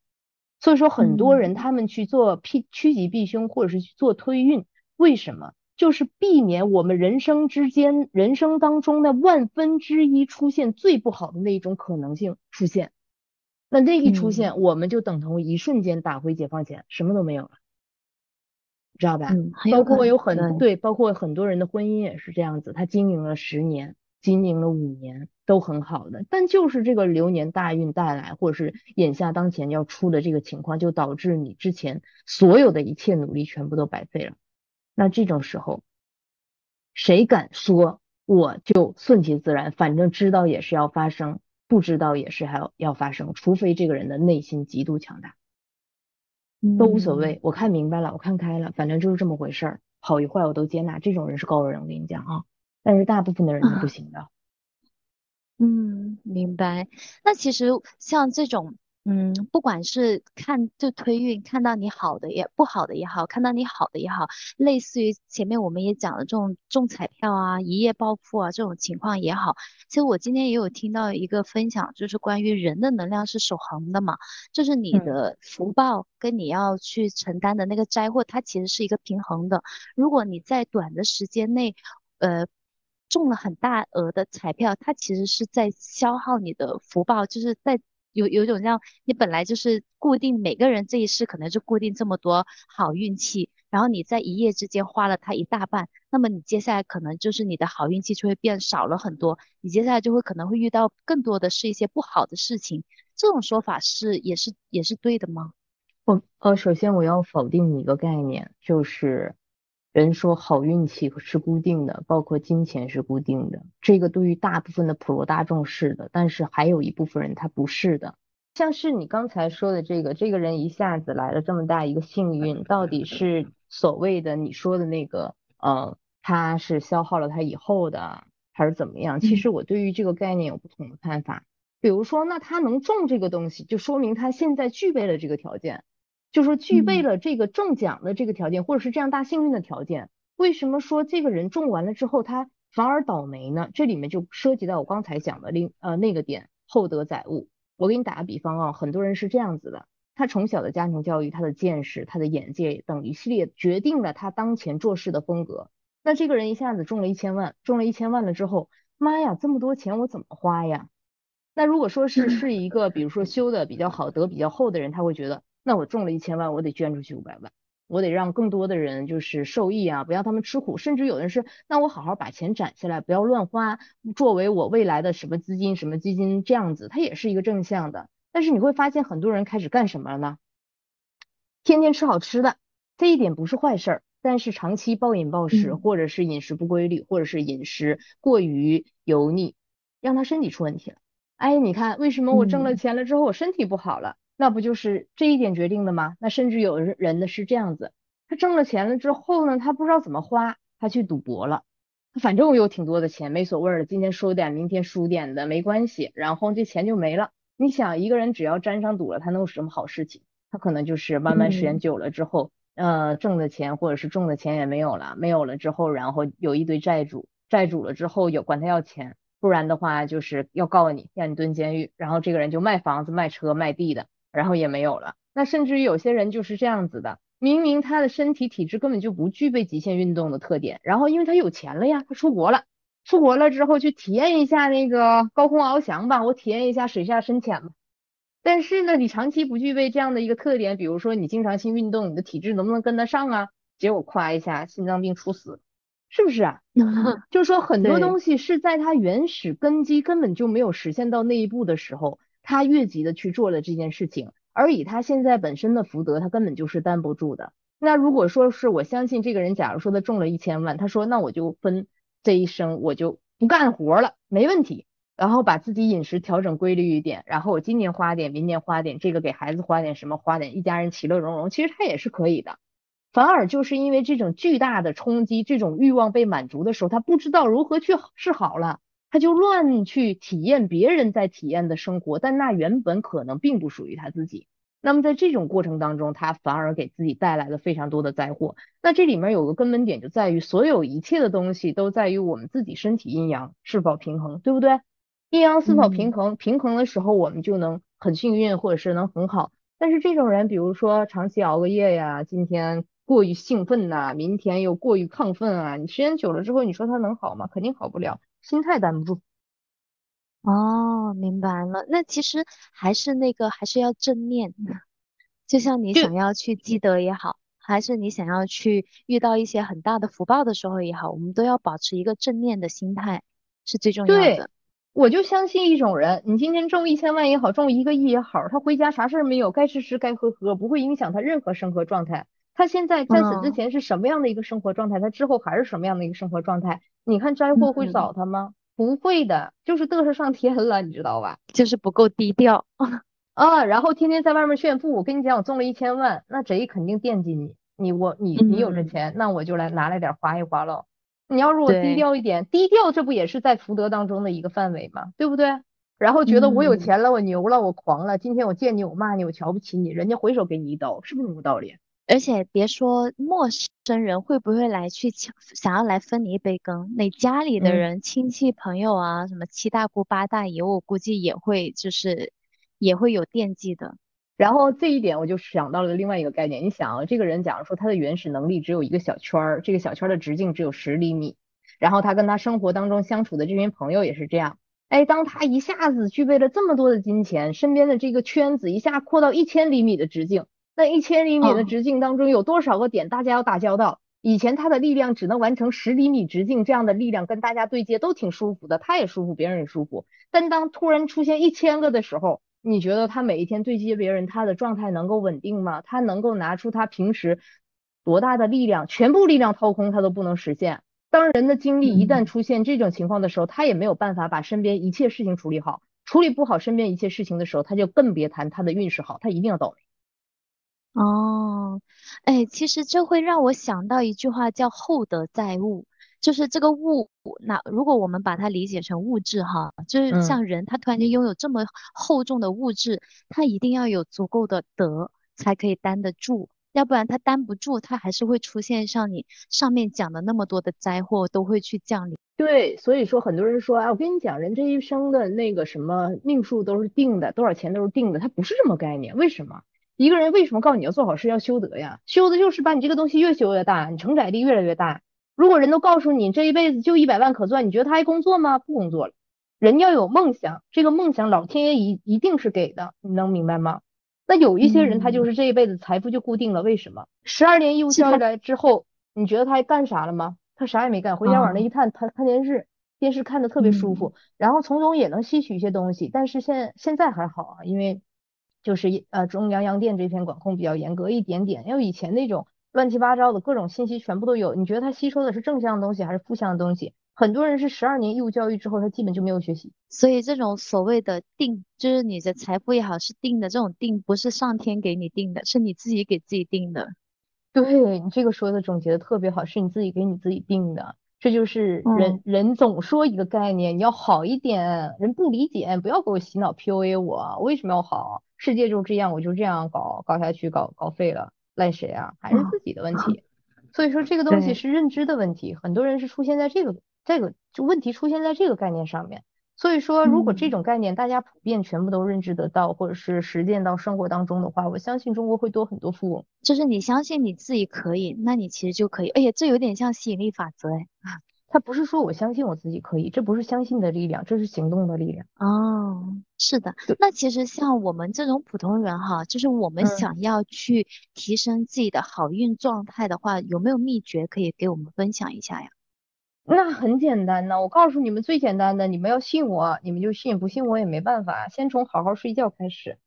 所以说，很多人他们去做避趋吉避凶，或者是去做推运，为什么？就是避免我们人生之间、人生当中的万分之一出现最不好的那一种可能性出现。那那一出现，我们就等同一瞬间打回解放前，什么都没有了。知道吧？包括有很对，包括很多人的婚姻也是这样子，他经营了十年，经营了五年都很好的，但就是这个流年大运带来，或者是眼下当前要出的这个情况，就导致你之前所有的一切努力全部都白费了。那这种时候，谁敢说我就顺其自然？反正知道也是要发生，不知道也是还要要发生，除非这个人的内心极度强大。都无所谓，我看明白了，我看开了，反正就是这么回事儿，好与坏我都接纳。这种人是高人，我跟你讲啊，但是大部分的人是不行的。嗯，明白。那其实像这种。嗯，不管是看就推运，看到你好的也不好的也好，看到你好的也好，类似于前面我们也讲的这种中彩票啊、一夜暴富啊这种情况也好，其实我今天也有听到一个分享，就是关于人的能量是守恒的嘛，就是你的福报跟你要去承担的那个灾祸，它其实是一个平衡的。如果你在短的时间内，呃，中了很大额的彩票，它其实是在消耗你的福报，就是在。有有种像你本来就是固定每个人这一世可能就固定这么多好运气，然后你在一夜之间花了它一大半，那么你接下来可能就是你的好运气就会变少了很多，你接下来就会可能会遇到更多的是一些不好的事情。这种说法是也是也是对的吗？我呃，首先我要否定一个概念，就是。人说好运气是固定的，包括金钱是固定的，这个对于大部分的普罗大众是的，但是还有一部分人他不是的。像是你刚才说的这个，这个人一下子来了这么大一个幸运，到底是所谓的你说的那个，呃，他是消耗了他以后的，还是怎么样？其实我对于这个概念有不同的看法。比如说，那他能中这个东西，就说明他现在具备了这个条件。就说具备了这个中奖的这个条件，或者是这样大幸运的条件，为什么说这个人中完了之后他反而倒霉呢？这里面就涉及到我刚才讲的另呃那个点，厚德载物。我给你打个比方啊，很多人是这样子的，他从小的家庭教育、他的见识、他的眼界等一系列决定了他当前做事的风格。那这个人一下子中了一千万，中了一千万了之后，妈呀，这么多钱我怎么花呀？那如果说是是一个比如说修的比较好、德比较厚的人，他会觉得。那我中了一千万，我得捐出去五百万，我得让更多的人就是受益啊，不要他们吃苦。甚至有人是，那我好好把钱攒下来，不要乱花，作为我未来的什么资金、什么基金这样子，它也是一个正向的。但是你会发现，很多人开始干什么了呢？天天吃好吃的，这一点不是坏事儿，但是长期暴饮暴食，或者是饮食不规律，或者是饮食过于油腻，让他身体出问题了。哎，你看为什么我挣了钱了之后，我身体不好了？那不就是这一点决定的吗？那甚至有人人的是这样子，他挣了钱了之后呢，他不知道怎么花，他去赌博了。反正我有挺多的钱，没所谓的，今天输点，明天输点的没关系，然后这钱就没了。你想，一个人只要沾上赌了，他能有什么好事情？他可能就是慢慢时间久了之后，呃，挣的钱或者是中的钱也没有了，没有了之后，然后有一堆债主，债主了之后有管他要钱，不然的话就是要告你，让你蹲监狱，然后这个人就卖房子、卖车、卖地的。然后也没有了，那甚至于有些人就是这样子的，明明他的身体体质根本就不具备极限运动的特点，然后因为他有钱了呀，他出国了，出国了之后去体验一下那个高空翱翔吧，我体验一下水下深潜吧。但是呢，你长期不具备这样的一个特点，比如说你经常性运动，你的体质能不能跟得上啊？结果夸一下，心脏病猝死，是不是啊？就是说很多东西是在它原始根基根本就没有实现到那一步的时候。他越级的去做了这件事情，而以他现在本身的福德，他根本就是担不住的。那如果说是我相信这个人，假如说他中了一千万，他说那我就分这一生我就不干活了，没问题。然后把自己饮食调整规律一点，然后我今年花点，明年花点，这个给孩子花点什么，花点，一家人其乐融融，其实他也是可以的。反而就是因为这种巨大的冲击，这种欲望被满足的时候，他不知道如何去是好了，他就乱去体验别人在体验的生活，但那原本可能并不属于他自己。那么在这种过程当中，他反而给自己带来了非常多的灾祸。那这里面有个根本点就在于，所有一切的东西都在于我们自己身体阴阳是否平衡，对不对？阴阳是否平衡？平衡的时候，我们就能很幸运，或者是能很好。但是这种人，比如说长期熬个夜呀，今天过于兴奋呐，明天又过于亢奋啊，你时间久了之后，你说他能好吗？肯定好不了，心态担不住。哦，明白了。那其实还是那个，还是要正念。就像你想要去积德也好，还是你想要去遇到一些很大的福报的时候也好，我们都要保持一个正念的心态，是最重要的。我就相信一种人，你今天中一千万也好，中一个亿也好，他回家啥事儿没有，该吃吃该喝喝，不会影响他任何生活状态。他现在在此之前是什么样的一个生活状态，他之后还是什么样的一个生活状态？你看灾祸会找他吗？不会的，就是嘚瑟上天了，你知道吧？就是不够低调 啊，然后天天在外面炫富。我跟你讲，我中了一千万，那贼肯定惦记你，你我你你有这钱，那我就来拿来点花一花喽。你要如果低调一点，低调这不也是在福德当中的一个范围吗？对不对？然后觉得我有钱了，我牛了，我狂了。今天我见你，我骂你，我瞧不起你，人家回手给你一刀，是不是这个道理？而且别说陌生人会不会来去抢，想要来分你一杯羹，你家里的人、亲戚朋友啊，什么七大姑八大姨，我估计也会就是也会有惦记的。然后这一点我就想到了另外一个概念，你想啊，这个人假如说他的原始能力只有一个小圈儿，这个小圈的直径只有十厘米，然后他跟他生活当中相处的这群朋友也是这样，哎，当他一下子具备了这么多的金钱，身边的这个圈子一下扩到一千厘米的直径，那一千厘米的直径当中有多少个点大家要打交道？以前他的力量只能完成十厘米直径这样的力量跟大家对接都挺舒服的，他也舒服，别人也舒服，但当突然出现一千个的时候。你觉得他每一天对接别人，他的状态能够稳定吗？他能够拿出他平时多大的力量，全部力量掏空他都不能实现。当人的精力一旦出现这种情况的时候，他也没有办法把身边一切事情处理好。处理不好身边一切事情的时候，他就更别谈他的运势好，他一定要倒霉。哦，哎，其实这会让我想到一句话，叫厚德载物。就是这个物，那如果我们把它理解成物质哈，就是像人，他突然间拥有这么厚重的物质，他一定要有足够的德才可以担得住，要不然他担不住，他还是会出现像你上面讲的那么多的灾祸都会去降临。对，所以说很多人说，啊，我跟你讲，人这一生的那个什么命数都是定的，多少钱都是定的，它不是这么概念。为什么？一个人为什么告诉你要做好事要修德呀？修的就是把你这个东西越修越大，你承载力越来越大。如果人都告诉你这一辈子就一百万可赚，你觉得他还工作吗？不工作了。人要有梦想，这个梦想老天爷一一定是给的，你能明白吗？那有一些人他就是这一辈子财富就固定了，为什么？十二年义务教育来之后，你觉得他还干啥了吗？他啥也没干，回家往那一探，他看电视，电视看的特别舒服，然后从中也能吸取一些东西。但是现现在还好啊，因为就是呃中央央电这片管控比较严格一点点，因为以前那种。乱七八糟的各种信息全部都有，你觉得他吸收的是正向的东西还是负向的东西？很多人是十二年义务教育之后，他基本就没有学习。所以这种所谓的定，就是你的财富也好是定的，这种定不是上天给你定的，是你自己给自己定的。对你这个说的总结的特别好，是你自己给你自己定的。这就是人人总说一个概念，你要好一点，人不理解，不要给我洗脑 PUA 我，为什么要好？世界就这样，我就这样搞搞下去，搞搞废了。赖谁啊？还是自己的问题。所以说这个东西是认知的问题，很多人是出现在这个这个就问题出现在这个概念上面。所以说，如果这种概念大家普遍全部都认知得到，或者是实践到生活当中的话，我相信中国会多很多富翁。就是你相信你自己可以，那你其实就可以。哎呀，这有点像吸引力法则哎。他不是说我相信我自己可以，这不是相信的力量，这是行动的力量。哦，是的。那其实像我们这种普通人哈，就是我们想要去提升自己的好运状态的话，有没有秘诀可以给我们分享一下呀？那很简单呢，我告诉你们最简单的，你们要信我，你们就信；不信我也没办法。先从好好睡觉开始。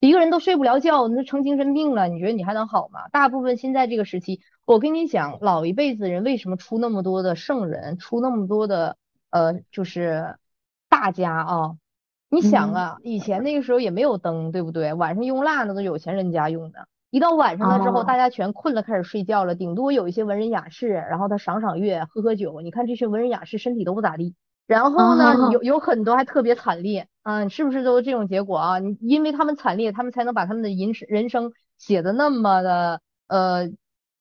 一个人都睡不了觉，那成精神病了，你觉得你还能好吗？大部分现在这个时期，我跟你讲，老一辈子人为什么出那么多的圣人，出那么多的呃，就是大家啊？你想啊，以前那个时候也没有灯，对不对？晚上用蜡那都有钱人家用的。一到晚上了之后，大家全困了，开始睡觉了。顶多有一些文人雅士，然后他赏赏月，喝喝酒。你看这些文人雅士身体都不咋地。然后呢，有有很多还特别惨烈，嗯，是不是都这种结果啊？你因为他们惨烈，他们才能把他们的人人生写的那么的呃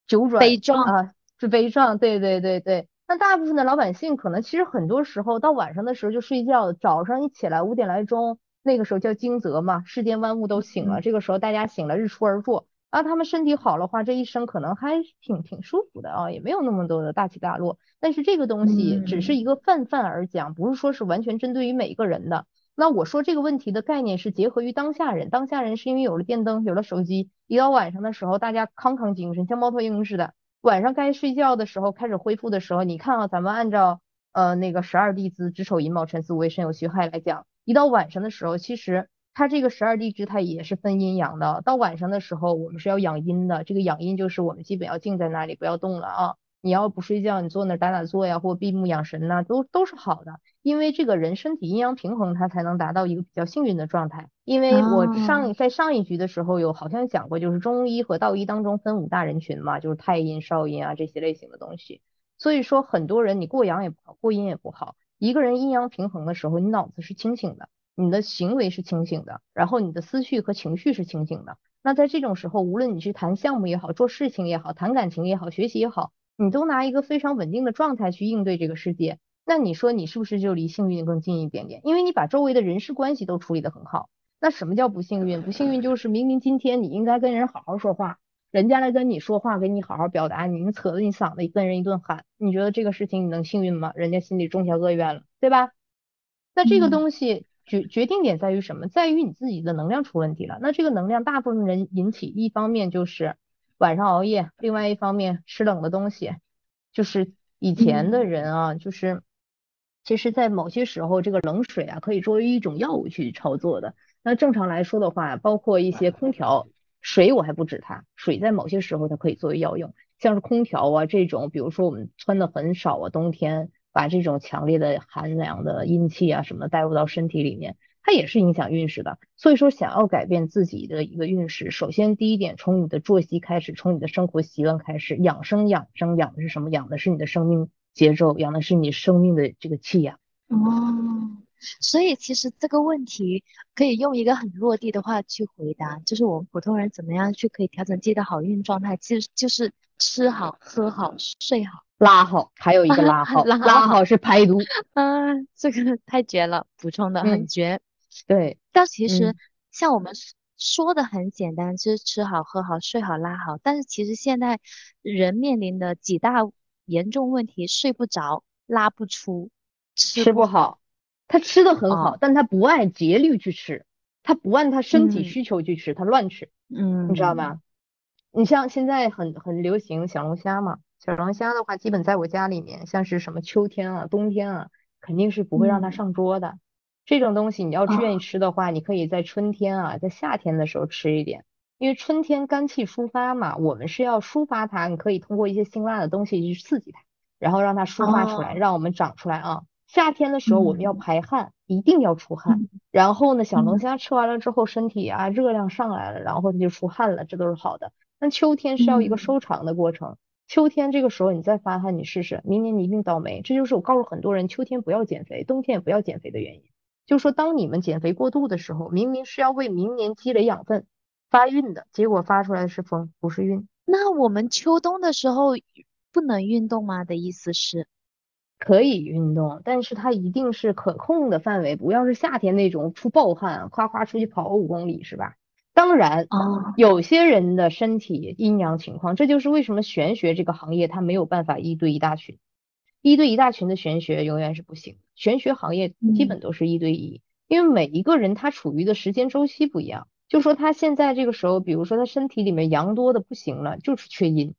九转悲壮啊，是悲壮，对对对对。那大部分的老百姓可能其实很多时候到晚上的时候就睡觉，早上一起来五点来钟，那个时候叫惊蛰嘛，世间万物都醒了，这个时候大家醒了，日出而作。啊，他们身体好的话，这一生可能还挺挺舒服的啊，也没有那么多的大起大落。但是这个东西只是一个泛泛而讲，不是说是完全针对于每一个人的。那我说这个问题的概念是结合于当下人，当下人是因为有了电灯，有了手机，一到晚上的时候，大家康康精神，像猫头鹰似的。晚上该睡觉的时候，开始恢复的时候，你看啊，咱们按照呃那个十二地支子丑寅卯辰巳午未申酉戌亥来讲，一到晚上的时候，其实。它这个十二地支它也是分阴阳的，到晚上的时候我们是要养阴的，这个养阴就是我们基本要静在那里不要动了啊，你要不睡觉，你坐那打打坐呀，或闭目养神呐，都都是好的，因为这个人身体阴阳平衡，他才能达到一个比较幸运的状态。因为我上在上一局的时候有好像讲过，就是中医和道医当中分五大人群嘛，就是太阴、少阴啊这些类型的东西，所以说很多人你过阳也不好，过阴也不好，一个人阴阳平衡的时候，你脑子是清醒的。你的行为是清醒的，然后你的思绪和情绪是清醒的。那在这种时候，无论你去谈项目也好，做事情也好，谈感情也好，学习也好，你都拿一个非常稳定的状态去应对这个世界。那你说你是不是就离幸运更近一点点？因为你把周围的人事关系都处理得很好。那什么叫不幸运？不幸运就是明明今天你应该跟人好好说话，人家来跟你说话，给你好好表达，你扯着你嗓子跟人一顿喊，你觉得这个事情你能幸运吗？人家心里种下恶怨了，对吧？那这个东西。决决定点在于什么？在于你自己的能量出问题了。那这个能量，大部分人引起，一方面就是晚上熬夜，另外一方面吃冷的东西。就是以前的人啊，就是其实，在某些时候，这个冷水啊，可以作为一种药物去操作的。那正常来说的话，包括一些空调，水我还不止它，水在某些时候它可以作为药用，像是空调啊这种，比如说我们穿的很少啊，冬天。把这种强烈的寒凉的阴气啊什么带入到身体里面，它也是影响运势的。所以说，想要改变自己的一个运势，首先第一点，从你的作息开始，从你的生活习惯开始，养生养生养的是什么？养的是你的生命节奏，养的是你生命的这个气呀。哦，所以其实这个问题可以用一个很落地的话去回答，就是我们普通人怎么样去可以调整自己的好运状态，其实就是吃好、喝好、睡好。拉好，还有一个 拉好，拉好是排毒。啊，这个太绝了，补充的很绝。对，但其实像我们说的很简单，就是吃好、喝好、睡好、拉好。但是其实现在人面临的几大严重问题：睡不着、拉不出、吃不好。他吃的很好，但他不按节律去吃，他不按他身体需求去吃，他乱吃。嗯，你知道吧？你像现在很很流行小龙虾嘛。小龙虾的话，基本在我家里面，像是什么秋天啊、冬天啊，肯定是不会让它上桌的。这种东西你要是愿意吃的话，你可以在春天啊，在夏天的时候吃一点，因为春天肝气抒发嘛，我们是要抒发它，你可以通过一些辛辣的东西去刺激它，然后让它抒发出来，让我们长出来啊。夏天的时候我们要排汗，一定要出汗。然后呢，小龙虾吃完了之后，身体啊热量上来了，然后它就出汗了，这都是好的。那秋天是要一个收藏的过程。秋天这个时候你再发汗，你试试，明年你一定倒霉。这就是我告诉很多人，秋天不要减肥，冬天也不要减肥的原因。就是说，当你们减肥过度的时候，明明是要为明年积累养分、发运的，结果发出来的是风，不是运。那我们秋冬的时候不能运动吗？的意思是，可以运动，但是它一定是可控的范围，不要是夏天那种出暴汗，夸夸出去跑五公里，是吧？当然，有些人的身体阴阳情况，这就是为什么玄学这个行业它没有办法一对一大群，一对一大群的玄学永远是不行。玄学行业基本都是一对一，因为每一个人他处于的时间周期不一样。就说他现在这个时候，比如说他身体里面阳多的不行了，就是缺阴。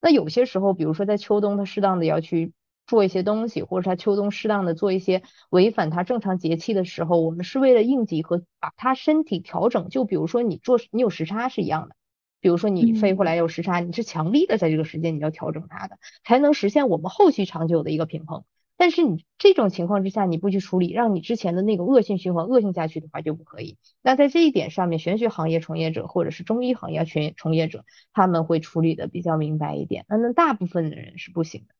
那有些时候，比如说在秋冬，他适当的要去做一些东西，或者他秋冬适当的做一些违反他正常节气的时候，我们是为了应急和把他身体调整。就比如说你做你有时差是一样的，比如说你飞回来有时差，你是强力的在这个时间你要调整它的，才能实现我们后续长久的一个平衡。但是你这种情况之下你不去处理，让你之前的那个恶性循环恶性下去的话就不可以。那在这一点上面，玄学行业从业者或者是中医行业全从业者，他们会处理的比较明白一点。那那大部分的人是不行的。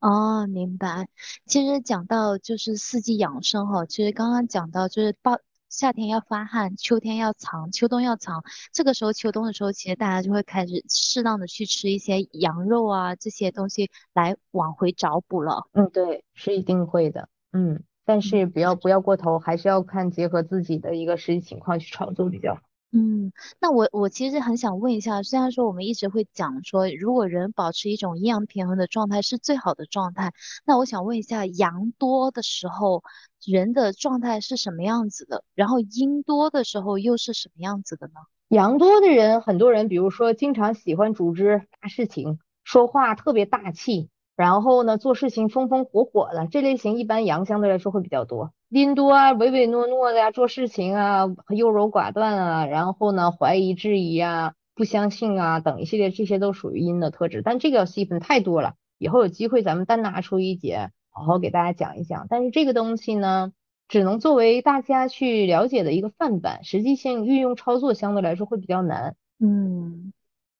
哦，明白。其实讲到就是四季养生哈，其实刚刚讲到就是暴。夏天要发汗，秋天要藏，秋冬要藏。这个时候秋冬的时候，其实大家就会开始适当的去吃一些羊肉啊这些东西来往回找补了。嗯，对，是一定会的。嗯，但是不要不要过头，还是要看结合自己的一个实际情况去操作比较好。嗯，那我我其实很想问一下，虽然说我们一直会讲说，如果人保持一种阴阳平衡的状态是最好的状态，那我想问一下，阳多的时候人的状态是什么样子的？然后阴多的时候又是什么样子的呢？阳多的人，很多人比如说经常喜欢组织大事情，说话特别大气。然后呢，做事情风风火火的这类型，一般阳相对来说会比较多。阴多啊，唯唯诺诺的呀，做事情啊优柔寡断啊，然后呢怀疑质疑啊，不相信啊等一系列，这些都属于阴的特质。但这个细分太多了，以后有机会咱们单拿出一节，好好给大家讲一讲。但是这个东西呢，只能作为大家去了解的一个范本，实际性运用操作相对来说会比较难。嗯，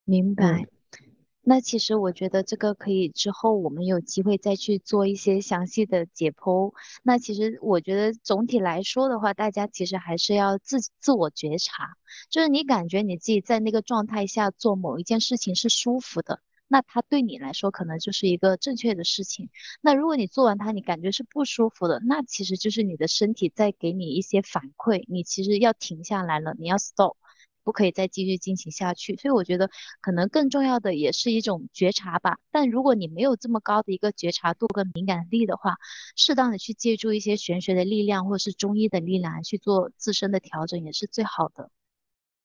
明白。那其实我觉得这个可以之后我们有机会再去做一些详细的解剖。那其实我觉得总体来说的话，大家其实还是要自自我觉察，就是你感觉你自己在那个状态下做某一件事情是舒服的，那它对你来说可能就是一个正确的事情。那如果你做完它你感觉是不舒服的，那其实就是你的身体在给你一些反馈，你其实要停下来了，你要 stop。不可以再继续进行下去，所以我觉得可能更重要的也是一种觉察吧。但如果你没有这么高的一个觉察度跟敏感力的话，适当的去借助一些玄学的力量或者是中医的力量去做自身的调整，也是最好的。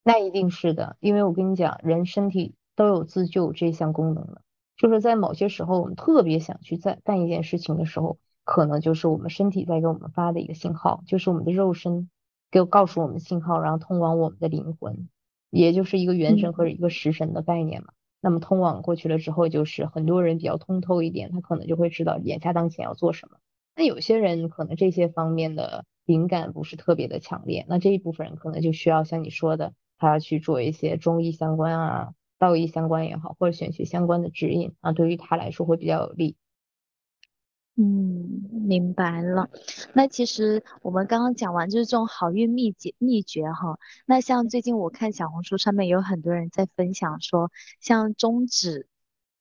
那一定是的，因为我跟你讲，人身体都有自救这项功能的，就是在某些时候我们特别想去在干一件事情的时候，可能就是我们身体在给我们发的一个信号，就是我们的肉身。给告诉我们信号，然后通往我们的灵魂，也就是一个元神或者一个食神的概念嘛。那么通往过去了之后，就是很多人比较通透一点，他可能就会知道眼下当前要做什么。那有些人可能这些方面的灵感不是特别的强烈，那这一部分人可能就需要像你说的，他要去做一些中医相关啊、道医相关也好，或者玄学相关的指引啊，对于他来说会比较有利。嗯，明白了。那其实我们刚刚讲完就是这种好运秘诀秘诀哈。那像最近我看小红书上面有很多人在分享说，像中指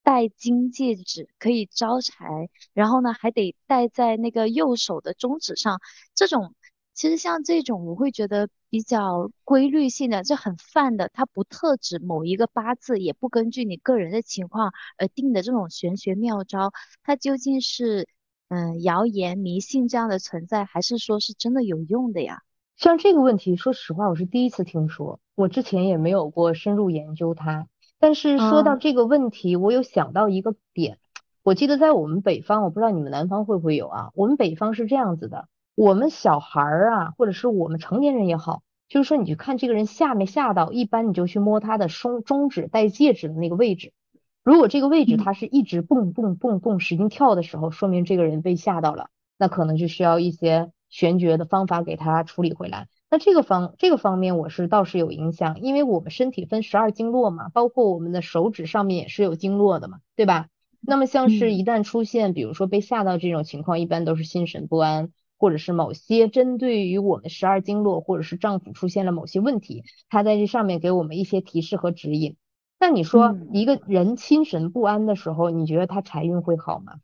戴金戒指可以招财，然后呢还得戴在那个右手的中指上。这种其实像这种我会觉得比较规律性的，这很泛的，它不特指某一个八字，也不根据你个人的情况而定的这种玄学妙招，它究竟是？嗯，谣言迷信这样的存在，还是说是真的有用的呀？像这个问题，说实话，我是第一次听说，我之前也没有过深入研究它。但是说到这个问题，我有想到一个点，我记得在我们北方，我不知道你们南方会不会有啊？我们北方是这样子的，我们小孩儿啊，或者是我们成年人也好，就是说你去看这个人吓没吓到，一般你就去摸他的中中指戴戒指的那个位置。如果这个位置它是一直蹦蹦蹦蹦使劲跳的时候，说明这个人被吓到了，那可能就需要一些玄学的方法给他处理回来。那这个方这个方面我是倒是有影响，因为我们身体分十二经络嘛，包括我们的手指上面也是有经络的嘛，对吧？那么像是一旦出现，比如说被吓到这种情况，一般都是心神不安，或者是某些针对于我们十二经络或者是脏腑出现了某些问题，它在这上面给我们一些提示和指引。那你说一个人心神不安的时候，你觉得他财运会好吗？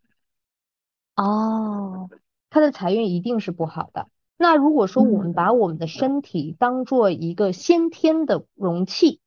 哦，他的财运一定是不好的。那如果说我们把我们的身体当做一个先天的容器，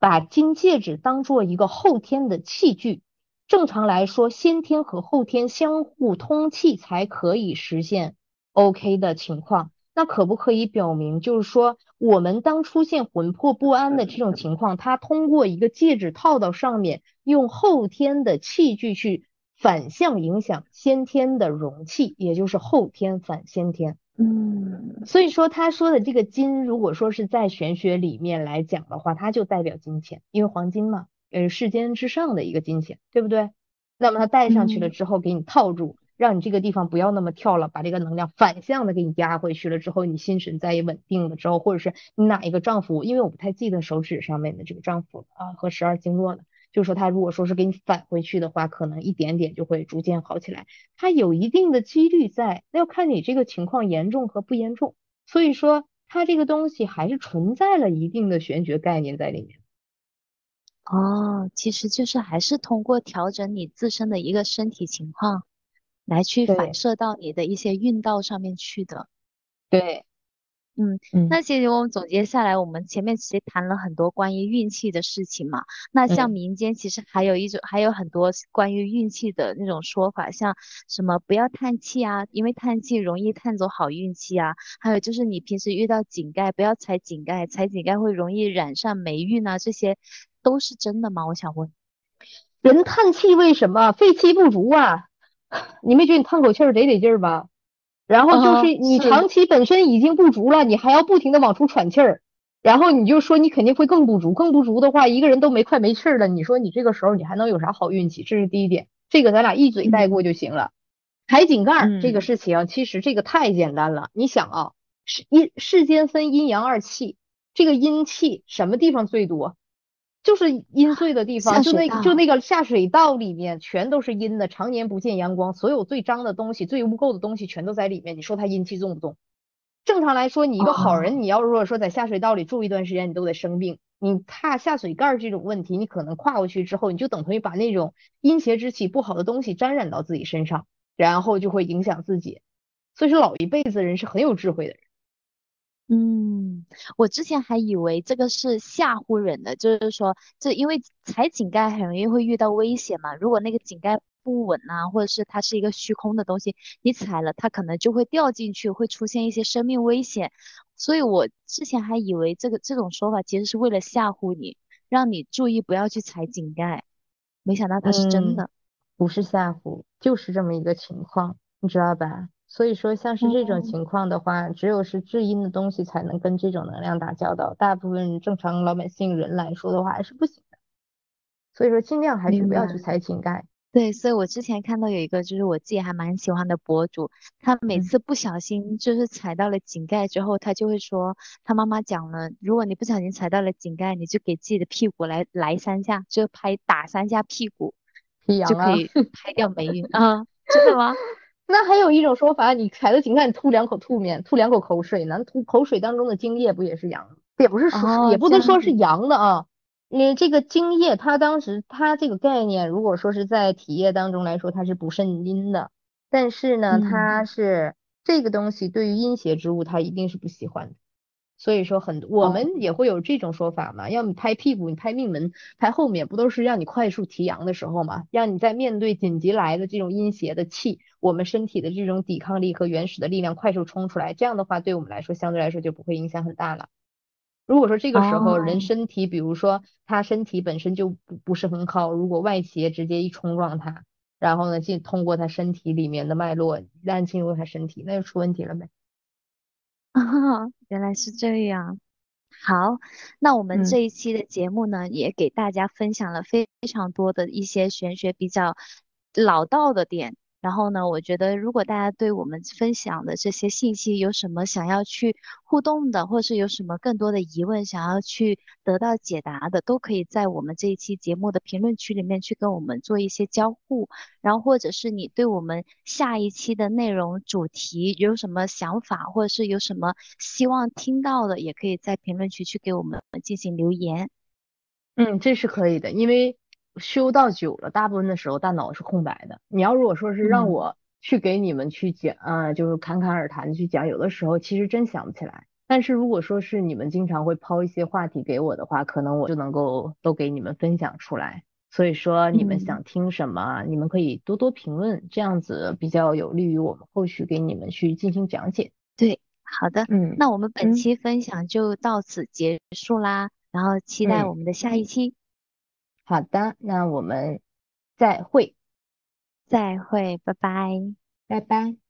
把金戒指当做一个后天的器具，正常来说，先天和后天相互通气才可以实现 OK 的情况。那可不可以表明，就是说，我们当出现魂魄不安的这种情况，它通过一个戒指套到上面，用后天的器具去反向影响先天的容器，也就是后天反先天。嗯，所以说他说的这个金，如果说是在玄学里面来讲的话，它就代表金钱，因为黄金嘛，呃，世间之上的一个金钱，对不对？那么它戴上去了之后，给你套住，让你这个地方不要那么跳了，把这个能量反向的给你压回去了之后，你心神再一稳定了之后，或者是你哪一个丈夫，因为我不太记得手指上面的这个丈夫啊和十二经络了。就说，他如果说是给你返回去的话，可能一点点就会逐渐好起来。它有一定的几率在，那要看你这个情况严重和不严重。所以说，它这个东西还是存在了一定的玄学概念在里面。哦，其实就是还是通过调整你自身的一个身体情况，来去反射到你的一些运道上面去的。对。嗯那其实我们总结下来，我们前面其实谈了很多关于运气的事情嘛。那像民间其实还有一种，还有很多关于运气的那种说法，像什么不要叹气啊，因为叹气容易叹走好运气啊。还有就是你平时遇到井盖不要踩井盖，踩井盖会容易染上霉运啊，这些都是真的吗？我想问，人叹气为什么？肺气不足啊？你没觉得你叹口气儿得得劲儿吧？然后就是你长期本身已经不足了，你还要不停的往出喘气儿，然后你就说你肯定会更不足，更不足的话，一个人都没快没气儿了，你说你这个时候你还能有啥好运气？这是第一点，这个咱俩一嘴带过就行了。抬井盖这个事情，其实这个太简单了。你想啊，世阴世间分阴阳二气，这个阴气什么地方最多？就是阴碎的地方，就那就那个下水道里面全都是阴的，常年不见阳光，所有最脏的东西、最污垢的东西全都在里面。你说它阴气重不重？正常来说，你一个好人，你要如果说在下水道里住一段时间，你都得生病。你怕下水盖这种问题，你可能跨过去之后，你就等同于把那种阴邪之气、不好的东西沾染到自己身上，然后就会影响自己。所以说，老一辈子人是很有智慧的人。嗯，我之前还以为这个是吓唬人的，就是说，这因为踩井盖很容易会遇到危险嘛。如果那个井盖不稳啊，或者是它是一个虚空的东西，你踩了它可能就会掉进去，会出现一些生命危险。所以我之前还以为这个这种说法其实是为了吓唬你，让你注意不要去踩井盖。没想到它是真的，不是吓唬，就是这么一个情况，你知道吧？所以说，像是这种情况的话，只有是至阴的东西才能跟这种能量打交道。大部分正常老百姓人来说的话，还是不行的。所以说，尽量还是不要去踩井盖。对，所以我之前看到有一个就是我自己还蛮喜欢的博主，他每次不小心就是踩到了井盖之后，他就会说他妈妈讲了，如果你不小心踩到了井盖，你就给自己的屁股来来三下，就拍打三下屁股，就可以拍掉霉运啊？真的吗？那还有一种说法，你踩到井盖，你吐两口吐面，吐两口口水呢？吐口水当中的精液不也是阳？也不是说，也不能说是阳的啊。你这个精液，它当时它这个概念，如果说是在体液当中来说，它是不肾阴的。但是呢，它是这个东西对于阴邪之物，它一定是不喜欢的。所以说很，我们也会有这种说法嘛，要你拍屁股，你拍命门，拍后面，不都是让你快速提阳的时候嘛？让你在面对紧急来的这种阴邪的气，我们身体的这种抵抗力和原始的力量快速冲出来，这样的话，对我们来说相对来说就不会影响很大了。如果说这个时候人身体，比如说他身体本身就不不是很好，如果外邪直接一冲撞他，然后呢进通过他身体里面的脉络，一旦进入他身体，那就出问题了呗。啊，原来是这样。好，那我们这一期的节目呢，也给大家分享了非常多的一些玄学比较老道的点。然后呢，我觉得如果大家对我们分享的这些信息有什么想要去互动的，或者是有什么更多的疑问想要去得到解答的，都可以在我们这一期节目的评论区里面去跟我们做一些交互。然后或者是你对我们下一期的内容主题有什么想法，或者是有什么希望听到的，也可以在评论区去给我们进行留言。嗯，这是可以的，因为。修到久了，大部分的时候大脑是空白的。你要如果说是让我去给你们去讲，啊，就是侃侃而谈去讲，有的时候其实真想不起来。但是如果说是你们经常会抛一些话题给我的话，可能我就能够都给你们分享出来。所以说你们想听什么，你们可以多多评论，这样子比较有利于我们后续给你们去进行讲解。对，好的，嗯，那我们本期分享就到此结束啦，然后期待我们的下一期。好的，那我们再会。再会，拜拜，拜拜。